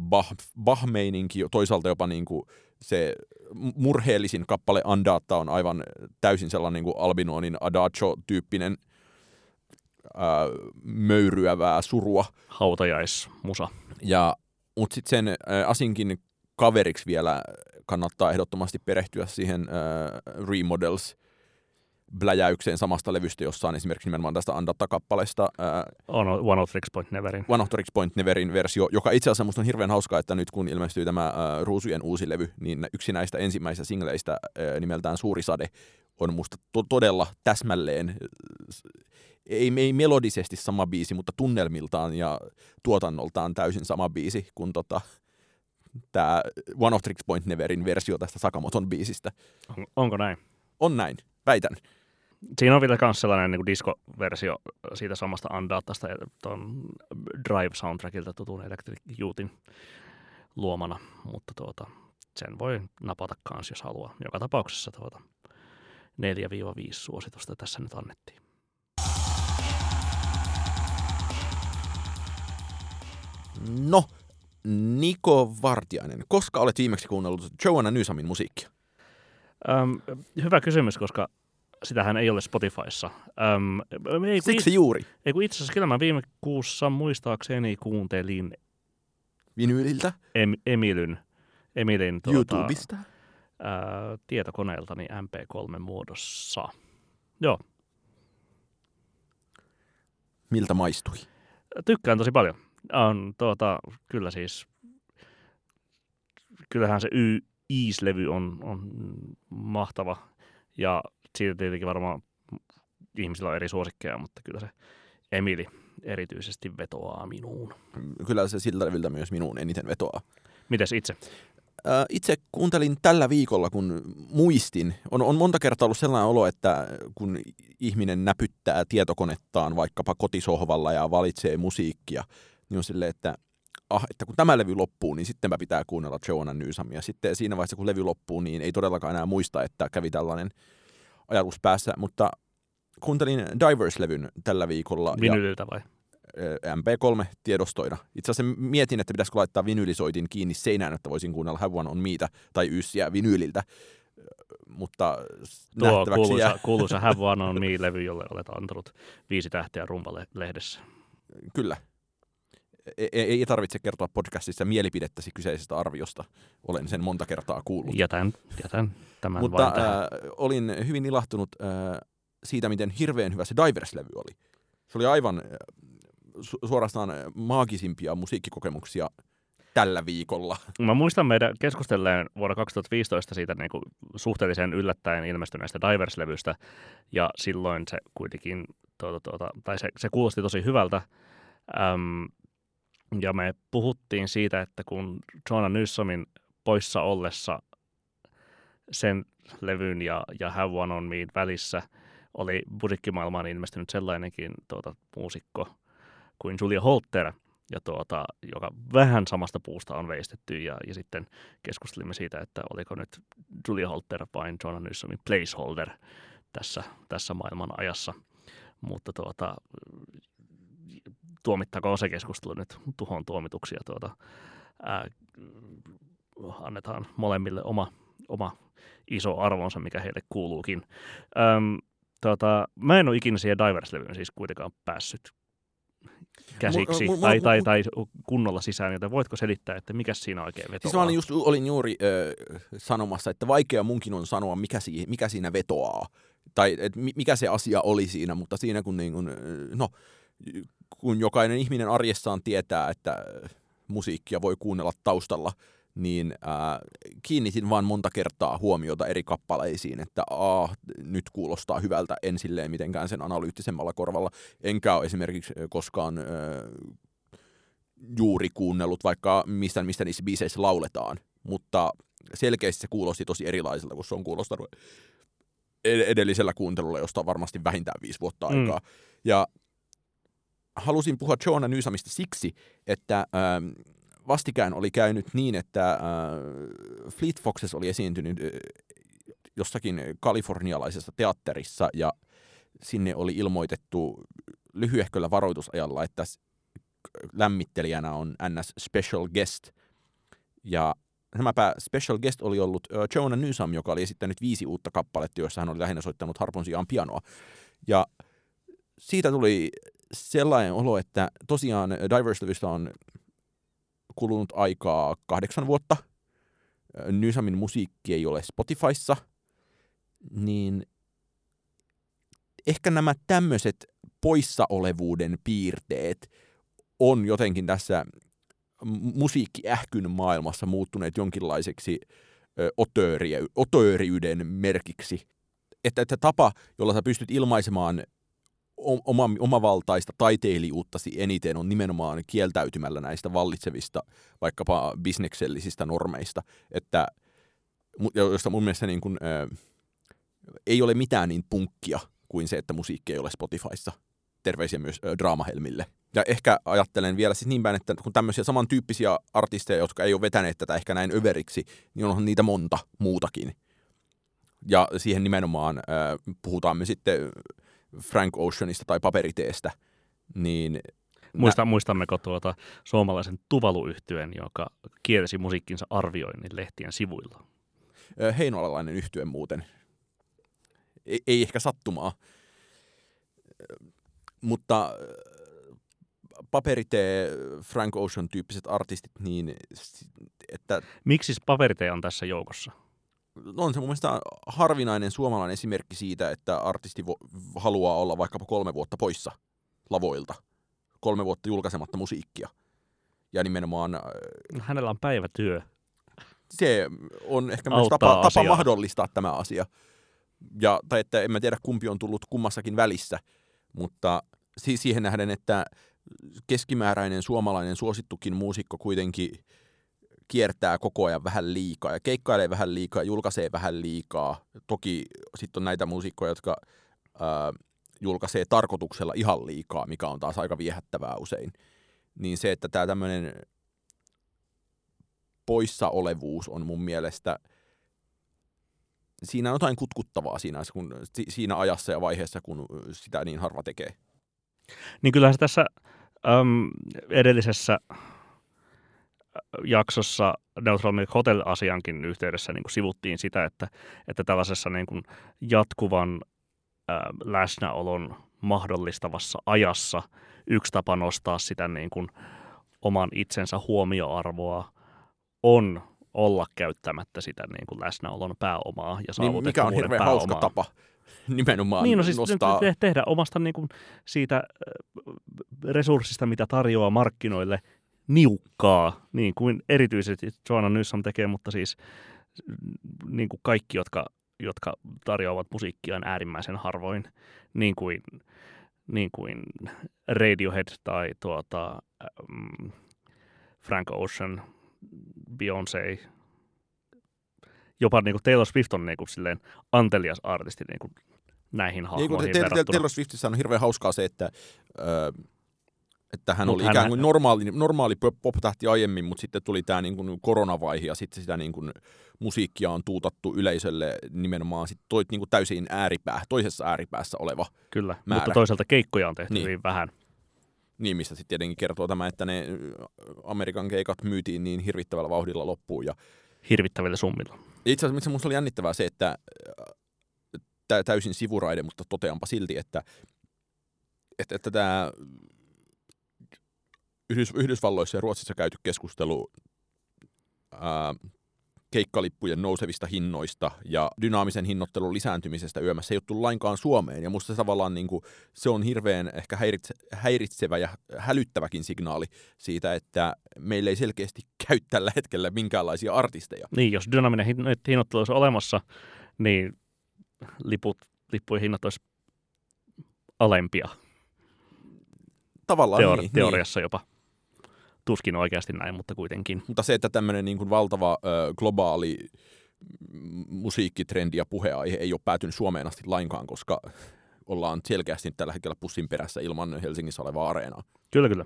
Speaker 2: bah, bah-meininki, toisaalta jopa niin kuin se murheellisin kappale Andata on aivan täysin sellainen niin kuin Albinonin Adagio-tyyppinen – ää, möyryävää surua.
Speaker 1: Hautajaismusa.
Speaker 2: Ja, mutta sitten sen ää, Asinkin kaveriksi vielä kannattaa ehdottomasti perehtyä siihen ää, Remodels bläjäykseen samasta levystä, jossa on esimerkiksi nimenomaan tästä Andatta-kappaleesta.
Speaker 1: On One of Tricks Point Neverin.
Speaker 2: One of Tricks Point Neverin versio, joka itse asiassa musta on hirveän hauskaa, että nyt kun ilmestyy tämä ää, Ruusujen uusi levy, niin yksi näistä ensimmäisistä singleistä ää, nimeltään Suuri Sade on musta to- todella täsmälleen ei, ei melodisesti sama biisi, mutta tunnelmiltaan ja tuotannoltaan täysin sama biisi kuin tota, tämä One of Tricks Point Neverin versio tästä Sakamoton biisistä.
Speaker 1: On, onko näin?
Speaker 2: On näin, väitän.
Speaker 1: Siinä on vielä myös sellainen niin diskoversio siitä samasta Andatasta, tuon Drive-soundtrackilta tutun Electric Youthin luomana, mutta tuota, sen voi napata kans, jos haluaa. Joka tapauksessa tuota, 4-5 suositusta tässä nyt annettiin.
Speaker 2: No, Niko Vartiainen, koska olet viimeksi kuunnellut Joanna Nysamin musiikkia?
Speaker 1: Öm, hyvä kysymys, koska sitähän ei ole Spotifyssa.
Speaker 2: Öm, ei, Siksi juuri.
Speaker 1: Ei kun itse asiassa kyllä mä viime kuussa muistaakseni kuuntelin
Speaker 2: Vinyyliltä?
Speaker 1: Em, Emilyn, Emilin
Speaker 2: tuota, YouTubesta?
Speaker 1: Ää, tietokoneeltani MP3 muodossa. Joo.
Speaker 2: Miltä maistui?
Speaker 1: Tykkään tosi paljon. On tuota, kyllä siis, kyllähän se y levy on, on mahtava ja siitä tietenkin varmaan ihmisillä on eri suosikkeja, mutta kyllä se Emili erityisesti vetoaa minuun.
Speaker 2: Kyllä se siltä levyltä myös minuun eniten vetoaa.
Speaker 1: Mites itse?
Speaker 2: Itse kuuntelin tällä viikolla, kun muistin. On, on monta kertaa ollut sellainen olo, että kun ihminen näpyttää tietokonettaan vaikkapa kotisohvalla ja valitsee musiikkia, niin on silleen, että ah, että kun tämä levy loppuu, niin sittenpä pitää kuunnella Joanna Newsamia. Sitten siinä vaiheessa, kun levy loppuu, niin ei todellakaan enää muista, että kävi tällainen ajatus päässä, mutta kuuntelin Divers-levyn tällä viikolla.
Speaker 1: Vinyliltä vai?
Speaker 2: MP3-tiedostoina. Itse asiassa mietin, että pitäisikö laittaa vinylisoitin kiinni seinään, että voisin kuunnella Have One on Meitä tai Yssiä vinyliltä. Mutta
Speaker 1: Tuo kuuluisa, jää. kuuluisa Have One on Me-levy, jolle olet antanut viisi tähteä rumpalehdessä.
Speaker 2: Kyllä. E-, e-, ei tarvitse kertoa podcastissa mielipidettäsi kyseisestä arviosta. Olen sen monta kertaa kuullut.
Speaker 1: Jätän, jätän tämän
Speaker 2: Mutta vain tähän. Äh, olin hyvin ilahtunut äh, siitä, miten hirveän hyvä se Divers-levy oli. Se oli aivan äh, su- suorastaan maagisimpia musiikkikokemuksia tällä viikolla.
Speaker 1: Mä muistan meidän keskustelleen vuonna 2015 siitä niin kuin suhteellisen yllättäen ilmestyneestä Divers-levystä, ja silloin se kuitenkin, tuota, tuota, tai se, se kuulosti tosi hyvältä, Öm, ja me puhuttiin siitä, että kun Joanna Nyssomin poissa ollessa sen levyn ja, ja Have One On Me välissä oli musiikkimaailmaan ilmestynyt sellainenkin tuota, muusikko kuin Julia Holter, ja tuota, joka vähän samasta puusta on veistetty, ja, ja sitten keskustelimme siitä, että oliko nyt Julia Holter vain Joanna Nyssomin placeholder tässä, tässä maailman ajassa. Mutta tuota, tuomittakoon se keskustelu nyt tuhon tuomituksia. Tuota, ää, annetaan molemmille oma, oma iso arvonsa, mikä heille kuuluukin. Öm, tuota, mä en ole ikinä siihen Divers-levyyn siis kuitenkaan päässyt käsiksi mu, mu, mu, tai, tai, tai kunnolla sisään, joten voitko selittää, että mikä siinä oikein vetoaa?
Speaker 2: Siis mä olin, just, olin juuri äh, sanomassa, että vaikea munkin on sanoa, mikä, si, mikä siinä vetoaa, tai et, mikä se asia oli siinä, mutta siinä kun, niin kun no, kun jokainen ihminen arjessaan tietää, että musiikkia voi kuunnella taustalla niin äh, kiinnitin vaan monta kertaa huomiota eri kappaleisiin, että ah, nyt kuulostaa hyvältä en silleen mitenkään sen analyyttisemmalla korvalla. Enkä ole esimerkiksi koskaan äh, juuri kuunnellut vaikka mistä, mistä niissä biiseissä lauletaan, mutta selkeästi se kuulosti tosi erilaiselta, kun se on kuulostanut edellisellä kuuntelulla, josta on varmasti vähintään viisi vuotta mm. aikaa. Ja halusin puhua Joanna Nysamista siksi, että ähm, vastikään oli käynyt niin, että äh, Fleet Foxes oli esiintynyt äh, jossakin kalifornialaisessa teatterissa ja sinne oli ilmoitettu lyhyehköllä varoitusajalla, että lämmittelijänä on NS Special Guest. Ja tämäpä special guest oli ollut uh, Jonah Newsom, joka oli esittänyt viisi uutta kappaletta, joissa hän oli lähinnä soittanut harpun sijaan pianoa. Ja siitä tuli sellainen olo, että tosiaan Diverse on kulunut aikaa kahdeksan vuotta. Newsomin musiikki ei ole Spotifyssa, niin ehkä nämä tämmöiset poissaolevuuden piirteet on jotenkin tässä musiikkiähkyn maailmassa muuttuneet jonkinlaiseksi otööriyden merkiksi. Että, että tapa, jolla sä pystyt ilmaisemaan oma, omavaltaista taiteilijuuttasi eniten on nimenomaan kieltäytymällä näistä vallitsevista vaikkapa bisneksellisistä normeista, että josta mun mielestä niin kuin, ää, ei ole mitään niin punkkia kuin se, että musiikki ei ole Spotifyssa. Terveisiä myös ää, Draamahelmille. Ja ehkä ajattelen vielä siis niin päin, että kun tämmöisiä samantyyppisiä artisteja, jotka ei ole vetäneet tätä ehkä näin överiksi, niin onhan niitä monta muutakin. Ja siihen nimenomaan äh, puhutaan me sitten Frank Oceanista tai paperiteestä, niin
Speaker 1: Muista, muistammeko tuota suomalaisen tuvaluyhtyön, joka kielsi musiikkinsa arvioinnin lehtien sivuilla?
Speaker 2: Heinolalainen yhtye muuten. Ei, ei ehkä sattumaa. Mutta paperitee, Frank Ocean-tyyppiset artistit, niin että...
Speaker 1: Miksi paperitee on tässä joukossa?
Speaker 2: On se mun mielestä harvinainen suomalainen esimerkki siitä, että artisti vo- haluaa olla vaikkapa kolme vuotta poissa lavoilta. Kolme vuotta julkaisematta musiikkia. Ja nimenomaan... Äh,
Speaker 1: Hänellä on päivätyö.
Speaker 2: Se on ehkä myös tapa, tapa mahdollistaa tämä asia. Ja, tai että en mä tiedä kumpi on tullut kummassakin välissä, mutta si- siihen nähden, että keskimääräinen suomalainen suosittukin muusikko kuitenkin kiertää koko ajan vähän liikaa ja keikkailee vähän liikaa, julkaisee vähän liikaa. Toki sitten on näitä muusikkoja, jotka ää, julkaisee tarkoituksella ihan liikaa, mikä on taas aika viehättävää usein. Niin se, että tämä tämmöinen poissaolevuus on mun mielestä, siinä on jotain kutkuttavaa siinä, kun, siinä ajassa ja vaiheessa, kun sitä niin harva tekee.
Speaker 1: Niin kyllähän se tässä äm, edellisessä jaksossa Neutral Milk Hotel-asiankin yhteydessä niin kuin sivuttiin sitä, että, että tällaisessa niin kuin jatkuvan ää, läsnäolon mahdollistavassa ajassa yksi tapa nostaa sitä niin kuin oman itsensä huomioarvoa on olla käyttämättä sitä niin kuin läsnäolon pääomaa ja
Speaker 2: niin, mikä on hirveän pääomaa. hauska tapa nimenomaan
Speaker 1: niin, no siis
Speaker 2: nostaa...
Speaker 1: Te- tehdä omasta niin kuin siitä resurssista, mitä tarjoaa markkinoille, niukkaa, niin kuin erityisesti Joanna Newsom tekee, mutta siis niin kuin kaikki, jotka, jotka tarjoavat musiikkiaan äärimmäisen harvoin, niin kuin, niin kuin Radiohead tai tuota, um, Frank Ocean, Beyoncé, jopa niin kuin Taylor Swift on niin kuin silleen antelias artisti niin kuin näihin hahmoihin niin, verrattuna.
Speaker 2: Taylor Swiftissa on hirveän hauskaa se, että äh, että hän oli hän, ikään kuin normaali, normaali pop-tähti aiemmin, mutta sitten tuli tämä niin kuin koronavaihe ja sitten sitä niin kuin musiikkia on tuutattu yleisölle nimenomaan sit toi, niin kuin täysin ääripää, toisessa ääripäässä oleva
Speaker 1: Kyllä,
Speaker 2: määrä.
Speaker 1: mutta toisaalta keikkoja on tehty niin. hyvin vähän.
Speaker 2: Niin, mistä sitten tietenkin kertoo tämä, että ne Amerikan keikat myytiin niin hirvittävällä vauhdilla loppuun. Ja...
Speaker 1: Hirvittävillä summilla.
Speaker 2: Itse asiassa minusta oli jännittävää se, että täysin sivuraide, mutta toteanpa silti, että, että, että tämä Yhdys, Yhdysvalloissa ja Ruotsissa käyty keskustelu ää, keikkalippujen nousevista hinnoista ja dynaamisen hinnoittelun lisääntymisestä yömässä ei ole tullut lainkaan Suomeen. Ja musta se tavallaan niin kuin, se on hirveän ehkä häiritse, häiritsevä ja hälyttäväkin signaali siitä, että meillä ei selkeästi käy tällä hetkellä minkäänlaisia artisteja.
Speaker 1: Niin, jos dynaaminen hinnoittelu olisi olemassa, niin liput, lippujen hinnat olisi alempia.
Speaker 2: Tavallaan
Speaker 1: Teori-
Speaker 2: niin,
Speaker 1: Teoriassa niin. jopa. Tuskin oikeasti näin, mutta kuitenkin.
Speaker 2: Mutta se, että tämmöinen niin kuin valtava ö, globaali musiikkitrendi ja puheaihe ei ole päätynyt Suomeen asti lainkaan, koska ollaan selkeästi tällä hetkellä pussin perässä ilman Helsingissä olevaa areenaa.
Speaker 1: Kyllä, kyllä.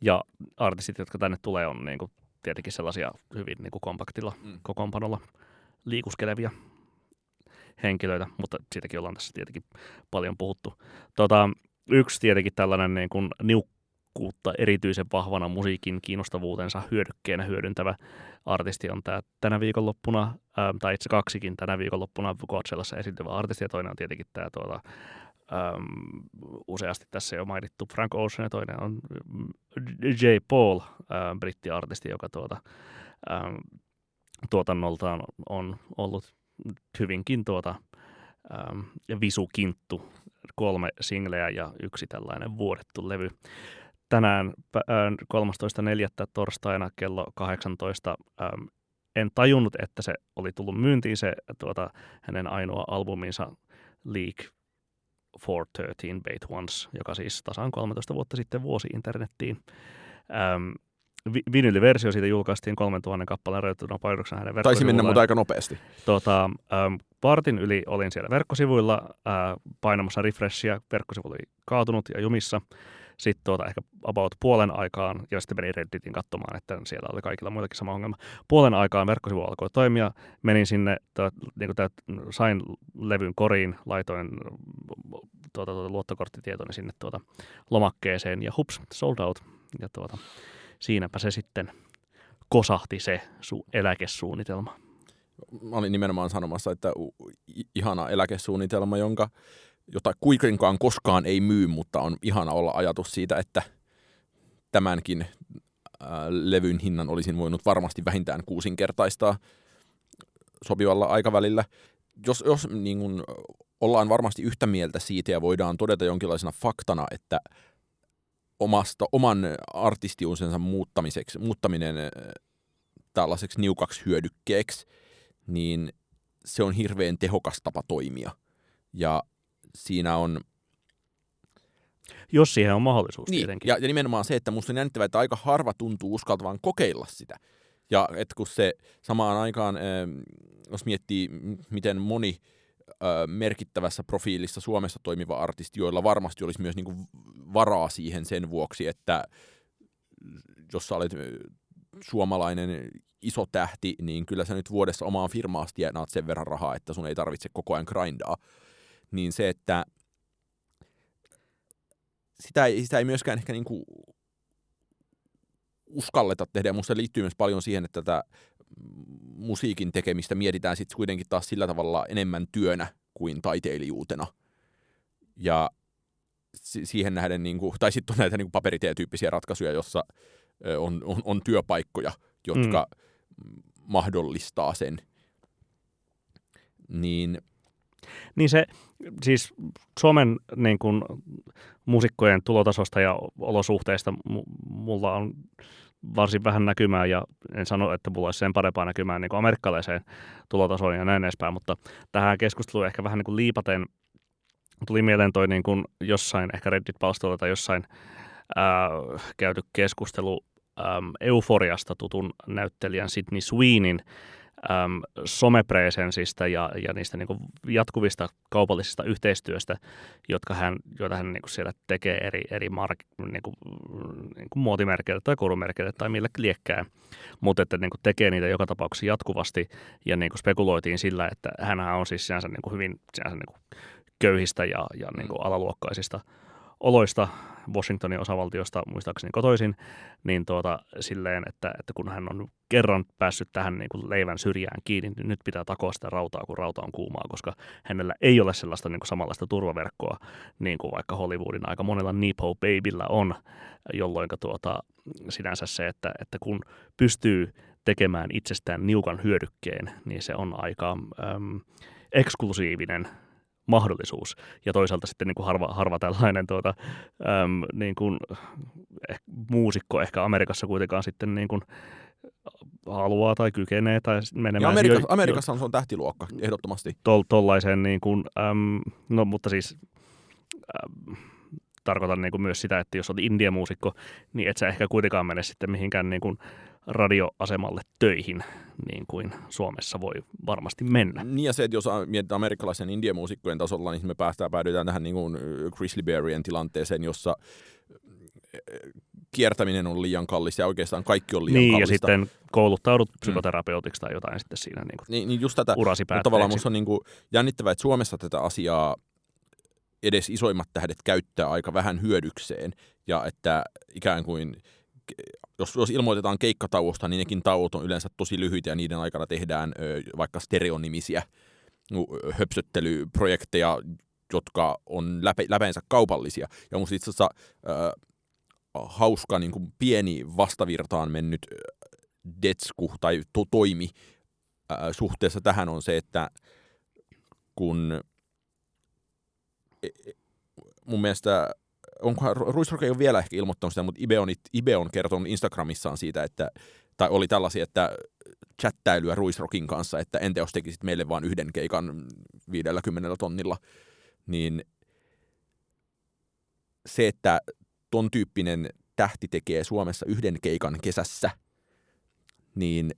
Speaker 1: Ja artistit, jotka tänne tulee, on niin kuin, tietenkin sellaisia hyvin niin kuin kompaktilla mm. kokoonpanolla liikuskelevia henkilöitä, mutta siitäkin ollaan tässä tietenkin paljon puhuttu. Tota, yksi tietenkin tällainen niin kuin niukkuutta erityisen vahvana musiikin kiinnostavuutensa hyödykkeenä hyödyntävä artisti on tämä tänä viikonloppuna, ää, tai itse kaksikin tänä viikonloppuna Coachellassa esiintyvä artisti, ja toinen on tietenkin tämä tuota, äm, useasti tässä jo mainittu Frank Ocean, ja toinen on J. Paul, ää, brittiartisti, joka tuota, äm, tuotannoltaan on ollut hyvinkin tuota, ähm, visukinttu, kolme singleä ja yksi tällainen vuodettu levy. Tänään äh, 13.4. torstaina kello 18 ähm, en tajunnut, että se oli tullut myyntiin se tuota, hänen ainoa albuminsa League 413 Bait Once, joka siis tasan 13 vuotta sitten vuosi internettiin. Ähm, vinyliversio siitä julkaistiin 3000 kappaleen rajoittuna painoksena hänen
Speaker 2: Taisi mennä mutta aika nopeasti.
Speaker 1: Tota, ähm, partin yli olin siellä verkkosivuilla äh, painamassa refreshia. Verkkosivu oli kaatunut ja jumissa. Sitten tuota, ehkä about puolen aikaan, ja sitten menin Redditin katsomaan, että siellä oli kaikilla muitakin sama ongelma. Puolen aikaan verkkosivu alkoi toimia. Menin sinne, to, niin kuin täyt, sain levyn koriin, laitoin tuota, tuota, luottokorttitietoni sinne tuota, lomakkeeseen ja hups, sold out. Ja tuota, siinäpä se sitten kosahti se su- eläkesuunnitelma.
Speaker 2: Mä olin nimenomaan sanomassa, että ihana eläkesuunnitelma, jonka, jota kuitenkaan koskaan ei myy, mutta on ihana olla ajatus siitä, että tämänkin äh, levyn hinnan olisin voinut varmasti vähintään kuusinkertaistaa sopivalla aikavälillä. Jos, jos niin kun, ollaan varmasti yhtä mieltä siitä ja voidaan todeta jonkinlaisena faktana, että omasta, oman artistiusensa muuttamiseksi, muuttaminen äh, tällaiseksi niukaksi hyödykkeeksi, niin se on hirveän tehokas tapa toimia. Ja siinä on...
Speaker 1: Jos siihen on mahdollisuus
Speaker 2: niin,
Speaker 1: tietenkin.
Speaker 2: Ja, ja nimenomaan se, että musta on jännittävää, että aika harva tuntuu uskaltavan kokeilla sitä. Ja että kun se samaan aikaan, äh, jos miettii, miten moni merkittävässä profiilissa Suomessa toimiva artisti, joilla varmasti olisi myös niin kuin varaa siihen sen vuoksi, että jos sä olet suomalainen iso tähti, niin kyllä sä nyt vuodessa omaan firmaan tienaat sen verran rahaa, että sun ei tarvitse koko ajan grindaa. Niin se, että sitä ei, sitä ei myöskään ehkä niin kuin uskalleta tehdä. Se liittyy myös paljon siihen, että tätä musiikin tekemistä mietitään sitten kuitenkin taas sillä tavalla enemmän työnä kuin taiteilijuutena. Ja siihen nähden, niin kuin, tai sitten on näitä niin paperitee-tyyppisiä ratkaisuja, jossa on, on, on työpaikkoja, jotka mm. mahdollistaa sen. Niin,
Speaker 1: niin se, siis Suomen niin kuin, musikkojen tulotasosta ja olosuhteista mulla on varsin vähän näkymää ja en sano, että mulla olisi sen parempaa näkymää niin amerikkalaiseen tulotasoon ja näin edespäin, mutta tähän keskusteluun ehkä vähän niin kuin liipaten tuli mieleen toi niin kuin jossain ehkä Reddit-palstoilla tai jossain ää, käyty keskustelu äm, Euforiasta tutun näyttelijän Sidney Sweenin äm, somepresensistä ja, ja niistä niin jatkuvista kaupallisista yhteistyöstä, jotka hän, joita hän niin siellä tekee eri, eri mark, niin kuin, niin kuin muotimerkeille tai korumerkeille tai millä liekkää, mutta että niin tekee niitä joka tapauksessa jatkuvasti ja niin spekuloitiin sillä, että hän on siis sinänsä niin hyvin sinänsä niin köyhistä ja, ja niin alaluokkaisista oloista Washingtonin osavaltiosta muistaakseni kotoisin, niin tuota, silleen, että, että kun hän on kerran päässyt tähän niin kuin leivän syrjään kiinni, niin nyt pitää takoa sitä rautaa, kun rauta on kuumaa, koska hänellä ei ole sellaista niin kuin samanlaista turvaverkkoa, niin kuin vaikka Hollywoodin aika monella Nepo Babyllä on, jolloin tuota, sinänsä se, että, että kun pystyy tekemään itsestään niukan hyödykkeen, niin se on aika äm, eksklusiivinen mahdollisuus. Ja toisaalta sitten niin kuin harva, harva tällainen tuota, äm, niin kuin, eh, muusikko ehkä Amerikassa kuitenkaan sitten niin kuin, haluaa tai kykenee tai menemään. Ja
Speaker 2: Amerikassa, Amerikassa se on tähtiluokka, ehdottomasti.
Speaker 1: Tol, tollaiseen, niin kuin, äm, no mutta siis äm, tarkoitan niin kuin myös sitä, että jos olet India-muusikko, niin et sä ehkä kuitenkaan mene sitten mihinkään niin kuin radioasemalle töihin, niin kuin Suomessa voi varmasti mennä.
Speaker 2: Niin ja se, että jos mietitään amerikkalaisen indie-muusikkojen tasolla, niin me päästään, päädytään tähän niin kuin Chris Liberien tilanteeseen, jossa kiertäminen on liian kallista ja oikeastaan kaikki on liian
Speaker 1: niin,
Speaker 2: kallista.
Speaker 1: ja sitten kouluttaudut mm. psykoterapeutiksi tai jotain sitten siinä niin kuin
Speaker 2: niin, niin just tätä,
Speaker 1: urasi
Speaker 2: mutta tavallaan minusta on niin kuin jännittävää, että Suomessa tätä asiaa edes isoimmat tähdet käyttää aika vähän hyödykseen ja että ikään kuin jos, jos ilmoitetaan keikkatauosta, niin nekin tauot on yleensä tosi lyhyitä ja niiden aikana tehdään ö, vaikka stereonimisiä höpsöttelyprojekteja, jotka on läpe, läpeensä kaupallisia. Ja musta itse asiassa ö, hauska niin kuin pieni vastavirtaan mennyt detsku tai to, toimi ö, suhteessa tähän on se, että kun e, e, mun mielestä onkohan Ruisrock ei ole vielä ehkä ilmoittanut sitä, mutta Ibe on, Ibe on kertonut Instagramissaan siitä, että, tai oli tällaisia, että chattäilyä Ruisrokin kanssa, että entä jos tekisit meille vain yhden keikan 50 tonnilla, niin se, että ton tyyppinen tähti tekee Suomessa yhden keikan kesässä, niin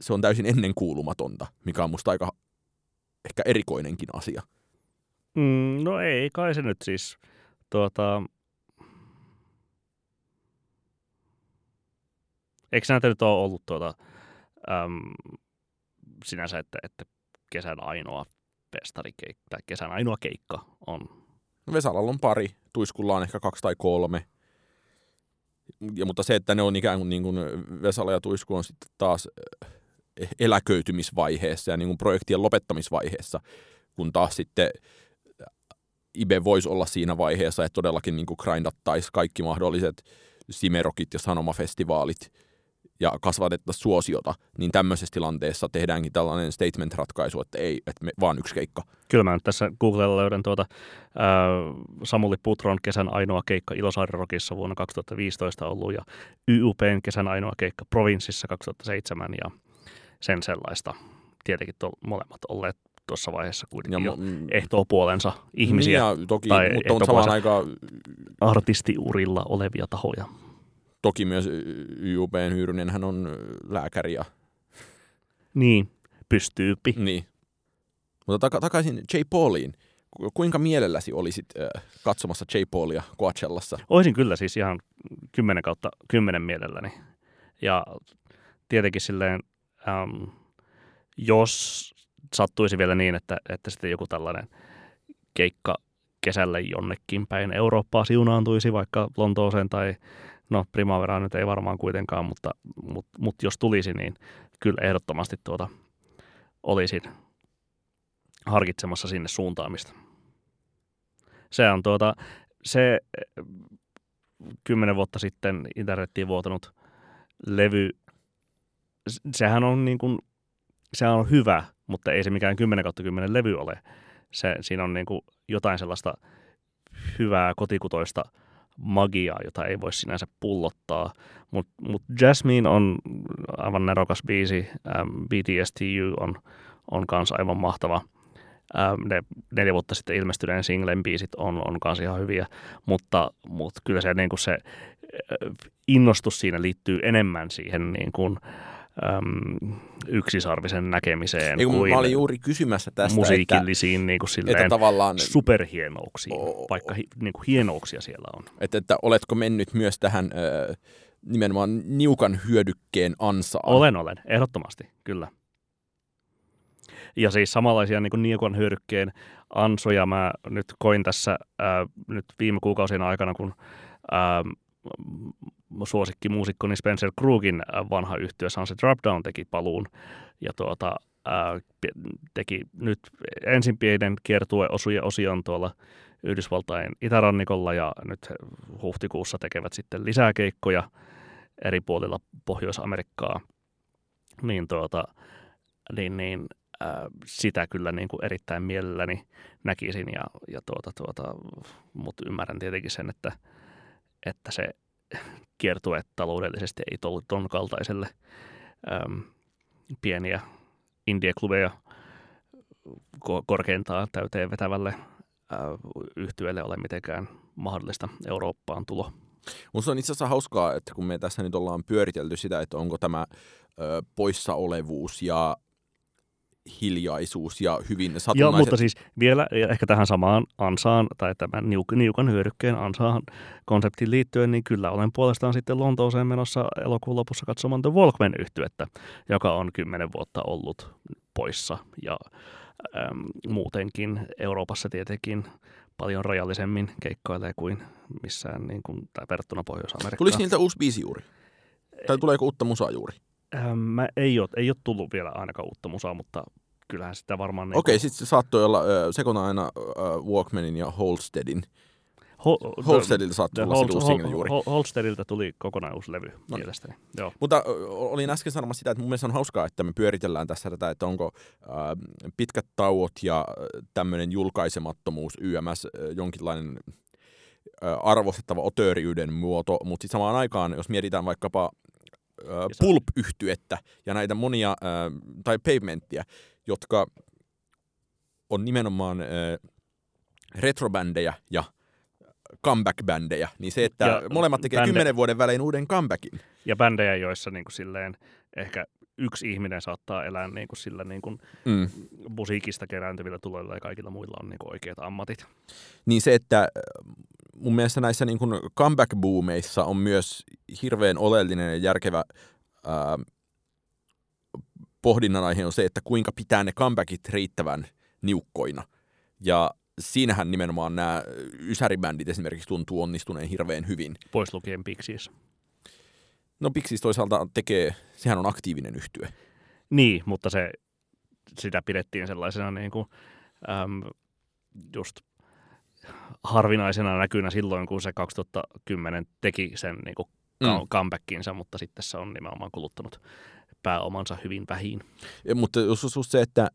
Speaker 2: se on täysin ennenkuulumatonta, mikä on musta aika ehkä erikoinenkin asia.
Speaker 1: Mm, no ei kai se nyt siis tuota, Eikö näitä nyt ole ollut tuota, äm, sinänsä, että, että kesän ainoa festarikeikka tai kesän ainoa keikka on?
Speaker 2: Vesalalla on pari, Tuiskulla on ehkä kaksi tai kolme. Ja, mutta se, että ne on ikään kuin, niin kuin Vesala ja Tuisku on sitten taas eh, eläköitymisvaiheessa ja niin kuin projektien lopettamisvaiheessa, kun taas sitten Ibe voisi olla siinä vaiheessa, että todellakin niin kuin grindattaisi kaikki mahdolliset Simerokit ja Sanomafestivaalit – ja kasvatettaisiin suosiota, niin tämmöisessä tilanteessa tehdäänkin tällainen statement-ratkaisu, että ei, että me, vaan yksi keikka.
Speaker 1: Kyllä mä nyt tässä Googlella löydän tuota ää, Samuli Putron kesän ainoa keikka Ilosaari-Rokissa vuonna 2015 ollut ja YUPn kesän ainoa keikka Provinssissa 2007 ja sen sellaista. Tietenkin to, molemmat olleet tuossa vaiheessa kuitenkin ja, jo mm, ehtoo puolensa ihmisiä.
Speaker 2: Niin ja toki, tai mutta on samaan aikaan...
Speaker 1: Artistiurilla olevia tahoja
Speaker 2: toki myös YUPn Hyyrynen hän on lääkäri. Ja...
Speaker 1: Niin, pystyyppi.
Speaker 2: Niin. Mutta tak- takaisin J. Pauliin. Kuinka mielelläsi olisit äh, katsomassa J. Paulia Coachellassa?
Speaker 1: Oisin kyllä siis ihan kymmenen kautta kymmenen mielelläni. Ja tietenkin silleen, ähm, jos sattuisi vielä niin, että, että sitten joku tällainen keikka kesälle jonnekin päin Eurooppaa siunaantuisi vaikka Lontooseen tai No Primavera nyt ei varmaan kuitenkaan, mutta, mutta, mutta jos tulisi, niin kyllä ehdottomasti tuota, olisin harkitsemassa sinne suuntaamista. Se on tuota, se kymmenen vuotta sitten internettiin vuotanut levy, sehän on niin kuin, sehän on hyvä, mutta ei se mikään 10 kautta 10 levy ole. Se, siinä on niin kuin jotain sellaista hyvää kotikutoista – magiaa, jota ei voi sinänsä pullottaa. Mutta mut Jasmine on aivan nerokas biisi, ähm, BTSTU on, on kanssa aivan mahtava. Ähm, ne neljä vuotta sitten ilmestyneen singlen biisit on, on kanssa ihan hyviä, mutta, mutta kyllä se, niin se äh, innostus siinä liittyy enemmän siihen niin kuin, äm, yksisarvisen näkemiseen
Speaker 2: Ei,
Speaker 1: kuin
Speaker 2: mä olin juuri kysymässä tästä,
Speaker 1: musiikillisiin että, niin kuin silleen että tavallaan, superhienouksiin, o, vaikka hi, niin kuin hienouksia siellä on.
Speaker 2: Että, että oletko mennyt myös tähän ö, nimenomaan niukan hyödykkeen ansaan?
Speaker 1: Olen, olen, ehdottomasti, kyllä. Ja siis samanlaisia niin Niukon hyödykkeen ansoja mä nyt koin tässä ää, nyt viime kuukausien aikana, kun ää, suosikki muusikkoni Spencer Krugin vanha yhtiö Sunset Dropdown teki paluun. Ja tuota, ää, teki nyt ensin pienen kiertue osuja osion tuolla Yhdysvaltain itärannikolla ja nyt huhtikuussa tekevät sitten lisää keikkoja eri puolilla Pohjois-Amerikkaa. Niin, tuota, niin, niin ää, sitä kyllä niin kuin erittäin mielelläni näkisin, ja, ja tuota, tuota, mutta ymmärrän tietenkin sen, että, että se kiertue taloudellisesti ei ton kaltaiselle äm, pieniä indie-klubeja korkeintaan täyteen vetävälle äh, yhtyölle ole mitenkään mahdollista Eurooppaan tulo.
Speaker 2: Minusta on itse asiassa hauskaa, että kun me tässä nyt ollaan pyöritelty sitä, että onko tämä ö, poissaolevuus ja hiljaisuus ja hyvin satunnaiset... Joo,
Speaker 1: mutta siis vielä ehkä tähän samaan ansaan tai tämän niuk- niukan hyödykkeen ansaan konseptiin liittyen, niin kyllä olen puolestaan sitten Lontooseen menossa elokuun lopussa katsomaan The Walkman yhtyettä, joka on kymmenen vuotta ollut poissa ja äm, muutenkin Euroopassa tietenkin paljon rajallisemmin keikkoilee kuin missään niin kuin, tai verrattuna Pohjois-Amerikkaan.
Speaker 2: Tuliko niiltä uusi biisi juuri? Tai tuleeko uutta musaa juuri?
Speaker 1: Ähm, mä ei, ole, ei ole tullut vielä ainakaan uutta musaa, mutta kyllähän sitä varmaan... Niin
Speaker 2: Okei, okay, sitten se saattoi olla äh, sekona aina äh, Walkmanin ja Holstedin. Ho- Holstedilta saattoi olla Hol- se single juuri.
Speaker 1: Holstedilta tuli kokonaan uusi levy no. mielestäni. Joo.
Speaker 2: Mutta olin äsken sanomassa sitä, että mun mielestä on hauskaa, että me pyöritellään tässä tätä, että onko äh, pitkät tauot ja tämmöinen julkaisemattomuus YMS äh, jonkinlainen äh, arvostettava otööriyden muoto, mutta sitten samaan aikaan, jos mietitään vaikkapa äh, pulp-yhtyettä ja näitä monia, äh, tai pavementtia, jotka on nimenomaan äh, retrobändejä ja comeback-bändejä, niin se, että ja molemmat tekee kymmenen vuoden välein uuden comebackin.
Speaker 1: Ja bändejä, joissa niin kuin silleen ehkä yksi ihminen saattaa elää niin kuin sillä niin kuin mm. musiikista kerääntyvillä tuloilla ja kaikilla muilla on niin kuin oikeat ammatit.
Speaker 2: Niin se, että äh, mun mielestä näissä niin kuin comeback-boomeissa on myös hirveän oleellinen ja järkevä ää, pohdinnan aihe on se, että kuinka pitää ne comebackit riittävän niukkoina. Ja siinähän nimenomaan nämä ysäribändit esimerkiksi tuntuu onnistuneen hirveän hyvin.
Speaker 1: Pois lukien Pixies.
Speaker 2: No Pixies toisaalta tekee, sehän on aktiivinen yhtye.
Speaker 1: Niin, mutta se, sitä pidettiin sellaisena niin kuin, äm, just harvinaisena näkynä silloin, kun se 2010 teki sen niin kuin mm. comebackinsa, mutta sitten se on nimenomaan kuluttanut pääomansa hyvin vähin.
Speaker 2: Ja, mutta jos on se, että,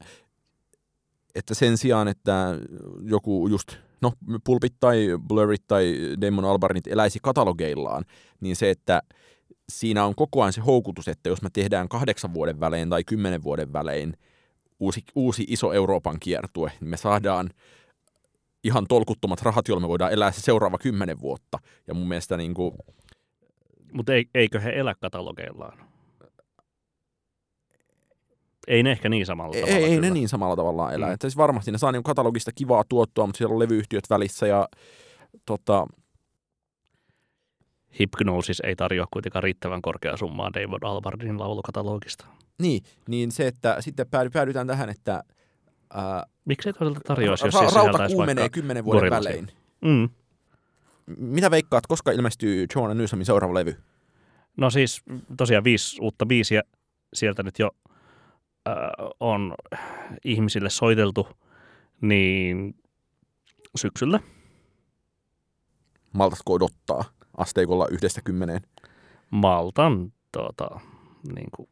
Speaker 2: että sen sijaan, että joku just, no Pulpit tai Blurrit tai Damon Albarnit eläisi katalogeillaan, niin se, että siinä on koko ajan se houkutus, että jos me tehdään kahdeksan vuoden välein tai kymmenen vuoden välein uusi, uusi iso Euroopan kiertue, niin me saadaan ihan tolkuttomat rahat, joilla me voidaan elää se seuraava kymmenen vuotta. Ja mun mielestä niin kuin...
Speaker 1: Mutta eikö he elä katalogeillaan? Ei ne ehkä niin samalla
Speaker 2: tavalla. Ei, ei ne niin samalla tavalla elä. Mm. Että siis varmasti ne saa niin katalogista kivaa tuottoa, mutta siellä on levyyhtiöt välissä ja tota...
Speaker 1: Hypnosis ei tarjoa kuitenkaan riittävän korkeaa summaa David Alvardin laulukatalogista.
Speaker 2: Niin, niin se, että sitten päädytään tähän, että...
Speaker 1: Ää, Miksei toisaalta tarjoaisi,
Speaker 2: jos ra- Rauta kuumenee kymmenen vuoden välein. Mm. Mitä veikkaat, koska ilmestyy Joanna Newsomin seuraava levy?
Speaker 1: No siis tosiaan viisi uutta biisiä sieltä nyt jo on ihmisille soiteltu, niin syksyllä.
Speaker 2: Maltatko odottaa asteikolla yhdestä kymmeneen?
Speaker 1: Maltan tuota, niin kuin,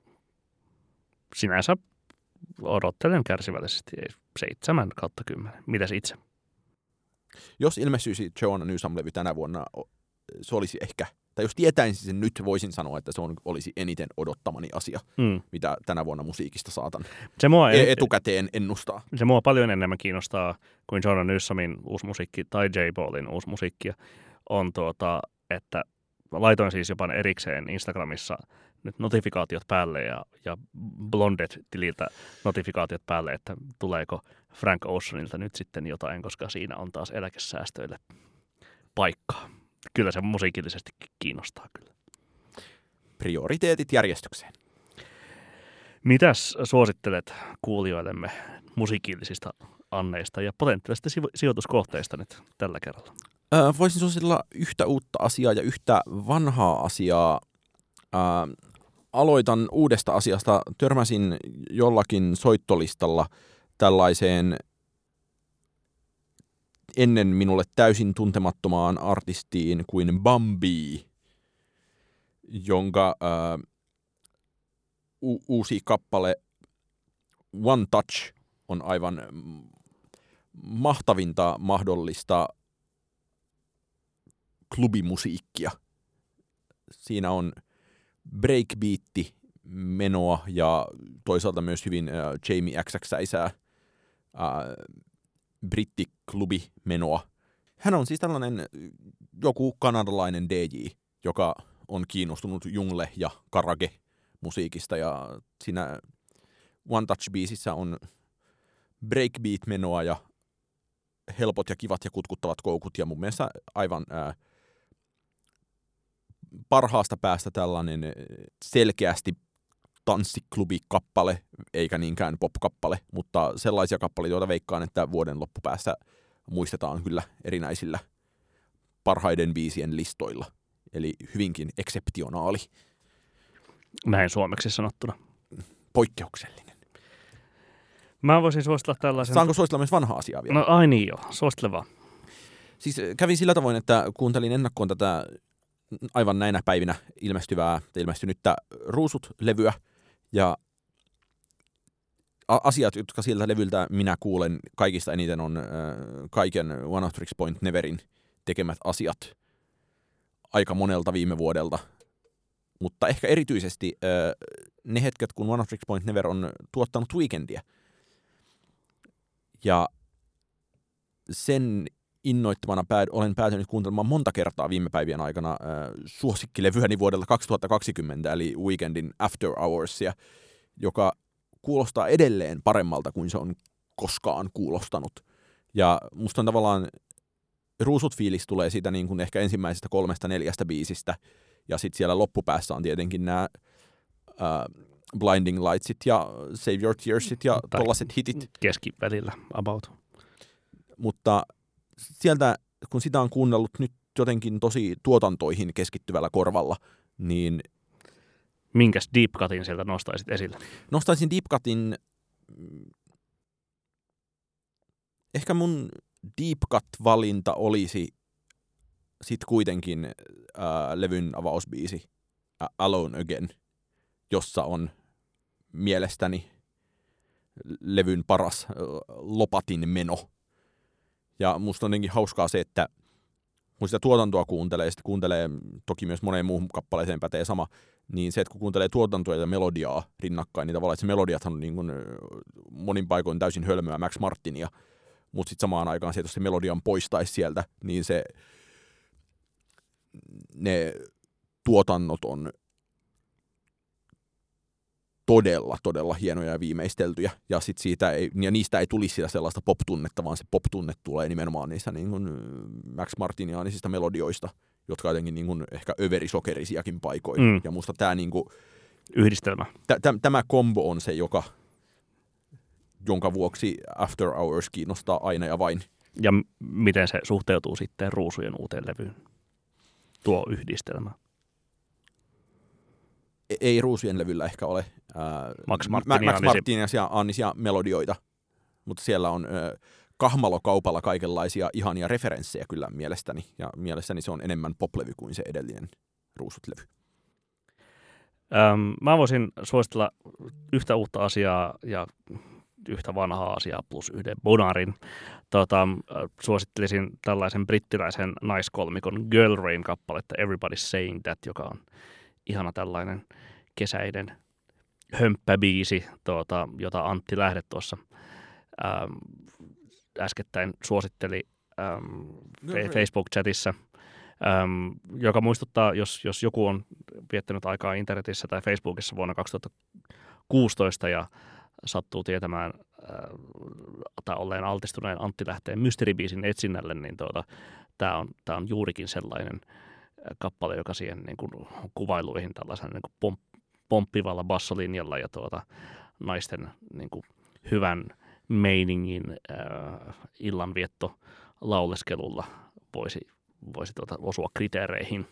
Speaker 1: sinänsä odottelen kärsivällisesti seitsemän kautta kymmenen. Mitäs itse?
Speaker 2: Jos ilmestyisi Joanna Newsom-levy tänä vuonna, se olisi ehkä tai jos tietäisin sen nyt, voisin sanoa, että se on, olisi eniten odottamani asia, mm. mitä tänä vuonna musiikista saatan se mua e- etukäteen ennustaa.
Speaker 1: Se mua paljon enemmän kiinnostaa kuin Jordan Newsomin uusi musiikki tai J. Ballin uusi musiikki on tuota, että laitoin siis jopa erikseen Instagramissa nyt notifikaatiot päälle ja, ja Blondet-tililtä notifikaatiot päälle, että tuleeko Frank Oceanilta nyt sitten jotain, koska siinä on taas eläkesäästöille paikkaa kyllä se musiikillisesti kiinnostaa kyllä.
Speaker 2: Prioriteetit järjestykseen.
Speaker 1: Mitäs suosittelet kuulijoillemme musiikillisista anneista ja potentiaalisista sijoituskohteista nyt tällä kerralla?
Speaker 2: Voisin suositella yhtä uutta asiaa ja yhtä vanhaa asiaa. Aloitan uudesta asiasta. Törmäsin jollakin soittolistalla tällaiseen ennen minulle täysin tuntemattomaan artistiin kuin Bambi, jonka öö, u- uusi kappale One Touch on aivan mahtavinta mahdollista klubimusiikkia. Siinä on breakbeatti menoa ja toisaalta myös hyvin äh, Jamie XXäisää äh, brittiklubi menoa. Hän on siis tällainen joku kanadalainen DJ, joka on kiinnostunut jungle- ja karage-musiikista ja siinä One Touch-biisissä on breakbeat-menoa ja helpot ja kivat ja kutkuttavat koukut ja mun mielestä aivan ää, parhaasta päästä tällainen selkeästi tanssiklubikappale, eikä niinkään popkappale, mutta sellaisia kappaleita, joita veikkaan, että vuoden loppupäässä muistetaan kyllä erinäisillä parhaiden biisien listoilla. Eli hyvinkin ekseptionaali.
Speaker 1: Näin suomeksi sanottuna.
Speaker 2: Poikkeuksellinen.
Speaker 1: Mä voisin suositella tällaisen...
Speaker 2: Saanko suositella myös vanhaa asiaa vielä?
Speaker 1: No ai niin joo, suosittele vaan.
Speaker 2: Siis kävin sillä tavoin, että kuuntelin ennakkoon tätä aivan näinä päivinä ilmestyvää, ilmestynyttä Ruusut-levyä, ja asiat, jotka siltä levyltä minä kuulen kaikista eniten on äh, kaiken One of Tricks Point Neverin tekemät asiat aika monelta viime vuodelta. Mutta ehkä erityisesti äh, ne hetket, kun One of Tricks Point Never on tuottanut Weekendia. Ja sen innoittamana pää, olen päätynyt kuuntelemaan monta kertaa viime päivien aikana äh, suosikkilevyäni vuodelta 2020, eli Weekendin After Hoursia, joka kuulostaa edelleen paremmalta kuin se on koskaan kuulostanut. Ja musta on tavallaan ruusut fiilis tulee siitä niin kuin ehkä ensimmäisestä kolmesta neljästä biisistä, ja sitten siellä loppupäässä on tietenkin nämä äh, Blinding Lightsit ja Save Your Tearsit ja tollaset hitit.
Speaker 1: Keskivälillä about.
Speaker 2: Mutta sieltä, kun sitä on kuunnellut nyt jotenkin tosi tuotantoihin keskittyvällä korvalla, niin...
Speaker 1: Minkäs Deep Cutin sieltä nostaisit esille?
Speaker 2: Nostaisin Deep Cutin... Ehkä mun Deep Cut-valinta olisi sitten kuitenkin äh, levyn avausbiisi Alone Again, jossa on mielestäni levyn paras äh, lopatin meno ja musta on jotenkin hauskaa se, että kun sitä tuotantoa kuuntelee, sitten kuuntelee, toki myös moneen muuhun kappaleeseen pätee sama, niin se, että kun kuuntelee tuotantoa ja melodiaa rinnakkain, niin tavallaan se melodiathan on niin kuin monin paikoin täysin hölmöä Max Martinia, mutta sitten samaan aikaan se, että jos se melodian poistaisi sieltä, niin se ne tuotannot on todella, todella hienoja ja viimeisteltyjä. Ja, sit siitä ei, ja niistä ei tulisi sitä sellaista pop-tunnetta, vaan se pop-tunne tulee nimenomaan niistä niin kuin Max Martinianisista melodioista, jotka jotenkin niin kuin ehkä överisokerisiakin paikoin. Mm. Ja musta tämä niin kuin,
Speaker 1: Yhdistelmä.
Speaker 2: T- t- tämä kombo on se, joka, jonka vuoksi After Hours kiinnostaa aina ja vain.
Speaker 1: Ja m- miten se suhteutuu sitten Ruusujen uuteen levyyn? Tuo yhdistelmä.
Speaker 2: E-, ei Ruusujen levyllä ehkä ole
Speaker 1: ää, Max, Martin
Speaker 2: Max Martinias ja Annisia melodioita, mutta siellä on ää, kahmalokaupalla kaikenlaisia ihania referenssejä kyllä mielestäni, ja mielestäni se on enemmän poplevy kuin se edellinen Ruusut-levy.
Speaker 1: Öm, mä voisin suositella yhtä uutta asiaa ja yhtä vanhaa asiaa plus yhden bonarin. Tota, suosittelisin tällaisen brittiläisen naiskolmikon Girl Rain kappaletta Everybody's Saying That, joka on ihana tällainen kesäinen hömppäbiisi, tuota, jota Antti Lähde tuossa ähm, äskettäin suositteli ähm, Facebook-chatissa, ähm, joka muistuttaa, jos, jos joku on viettänyt aikaa internetissä tai Facebookissa vuonna 2016 ja sattuu tietämään äh, tai olleen altistuneen Antti Lähteen mysteeribiisin etsinnälle, niin tuota, tämä on, tää on juurikin sellainen – kappale, joka siihen niin kuin kuvailuihin tällaisen niin kuin pomp, pomppivalla bassolinjalla ja tuota, naisten niin kuin, hyvän meiningin äh, illanvietto lauleskelulla voisi, voisi tuota, osua kriteereihin.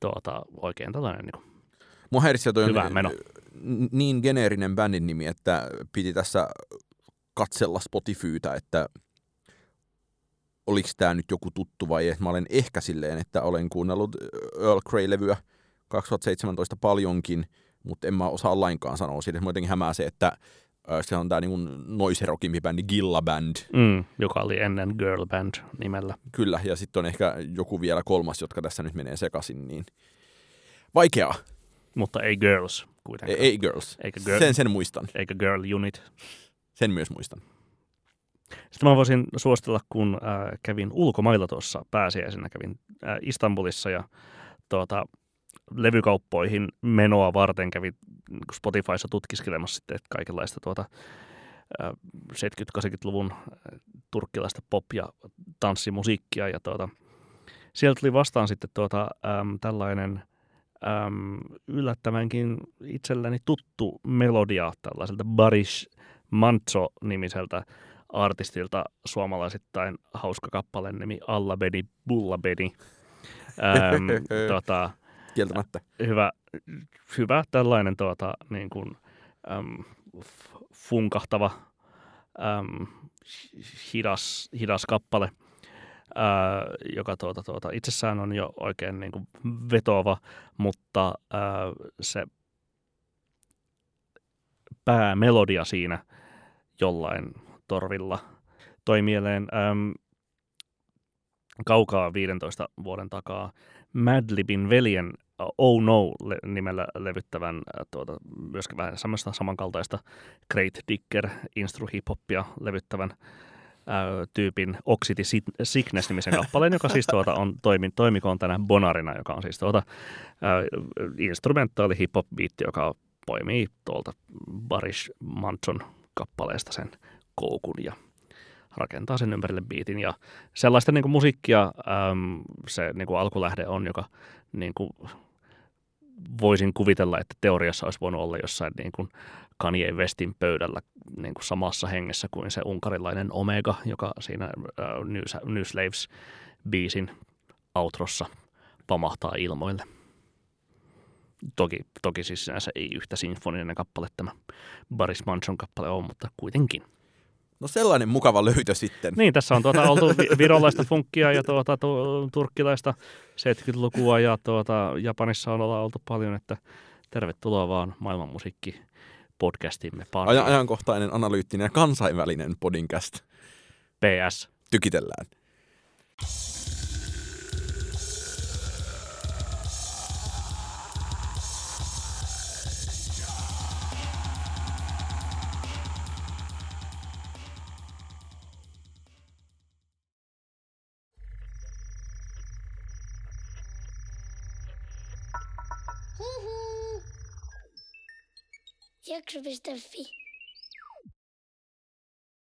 Speaker 1: Tuota, oikein tällainen niin kuin,
Speaker 2: Mua häiritsee toi
Speaker 1: hyvä meno.
Speaker 2: niin geneerinen bändin nimi, että piti tässä katsella Spotifyta, että oliko tämä nyt joku tuttu vai ei. Mä olen ehkä silleen, että olen kuunnellut Earl Grey-levyä 2017 paljonkin, mutta en mä osaa lainkaan sanoa siitä. Mä jotenkin hämää se, että se on tämä niinku noiserokimpi bändi Gilla Band.
Speaker 1: Mm, joka oli ennen Girl Band nimellä.
Speaker 2: Kyllä, ja sitten on ehkä joku vielä kolmas, jotka tässä nyt menee sekaisin, niin vaikeaa.
Speaker 1: Mutta ei Girls kuitenkaan.
Speaker 2: Ei, ei Girls. Eikä girl, sen, sen muistan.
Speaker 1: Eikä Girl Unit.
Speaker 2: Sen myös muistan.
Speaker 1: Sitten mä voisin suositella, kun äh, kävin ulkomailla tuossa pääsiäisenä, kävin äh, Istanbulissa ja tuota, levykauppoihin menoa varten kävin Spotifyssa tutkiskelemassa sitten kaikenlaista tuota, äh, 70-80-luvun äh, turkkilaista pop- ja tanssimusiikkia ja tuota, sieltä tuli vastaan sitten tuota, äm, tällainen äm, yllättävänkin itselläni tuttu melodia tällaiselta Barish Manzo-nimiseltä artistilta suomalaisittain hauska kappale nimi Allabedi Bullabedi. Ähm,
Speaker 2: tota, Kieltämättä.
Speaker 1: Hyvä, hyvä tällainen tuota, niin kuin, äm, funkahtava äm, hidas, hidas kappale, ää, joka tuota, tuota, itsessään on jo oikein niin kuin vetoava, mutta ää, se päämelodia siinä jollain torvilla. Toi mieleen äm, kaukaa 15 vuoden takaa Madlibin veljen Oh No nimellä levyttävän tuota, myöskin vähän samasta samankaltaista Great Dicker instru hip-hoppia levyttävän ää, tyypin Oxity Sickness-nimisen kappaleen, joka siis tuota on toimi, toimikoon tänä Bonarina, joka on siis tuota, ää, instrumentaali hip-hop biitti, joka poimii tuolta Barish Manson kappaleesta sen koukun ja rakentaa sen ympärille biitin. Ja sellaista niin kuin musiikkia äm, se niin kuin alkulähde on, joka niin kuin, voisin kuvitella, että teoriassa olisi voinut olla jossain niin kuin Kanye Westin pöydällä niin kuin samassa hengessä kuin se unkarilainen Omega, joka siinä äh, New, New Slaves-biisin outrossa pamahtaa ilmoille. Toki, toki siis sinänsä ei yhtä sinfoninen kappale tämä Baris Manson kappale on, mutta kuitenkin.
Speaker 2: No sellainen mukava löytö sitten.
Speaker 1: Niin, tässä on tuota, oltu virolaista funkkia ja tuota, tu, turkkilaista 70-lukua ja tuota, Japanissa on oltu paljon, että tervetuloa vaan maailmanmusiikki podcastimme
Speaker 2: pariin. Ajan, ajankohtainen, analyyttinen ja kansainvälinen podcast.
Speaker 1: PS.
Speaker 2: Tykitellään.
Speaker 3: Jakso.fi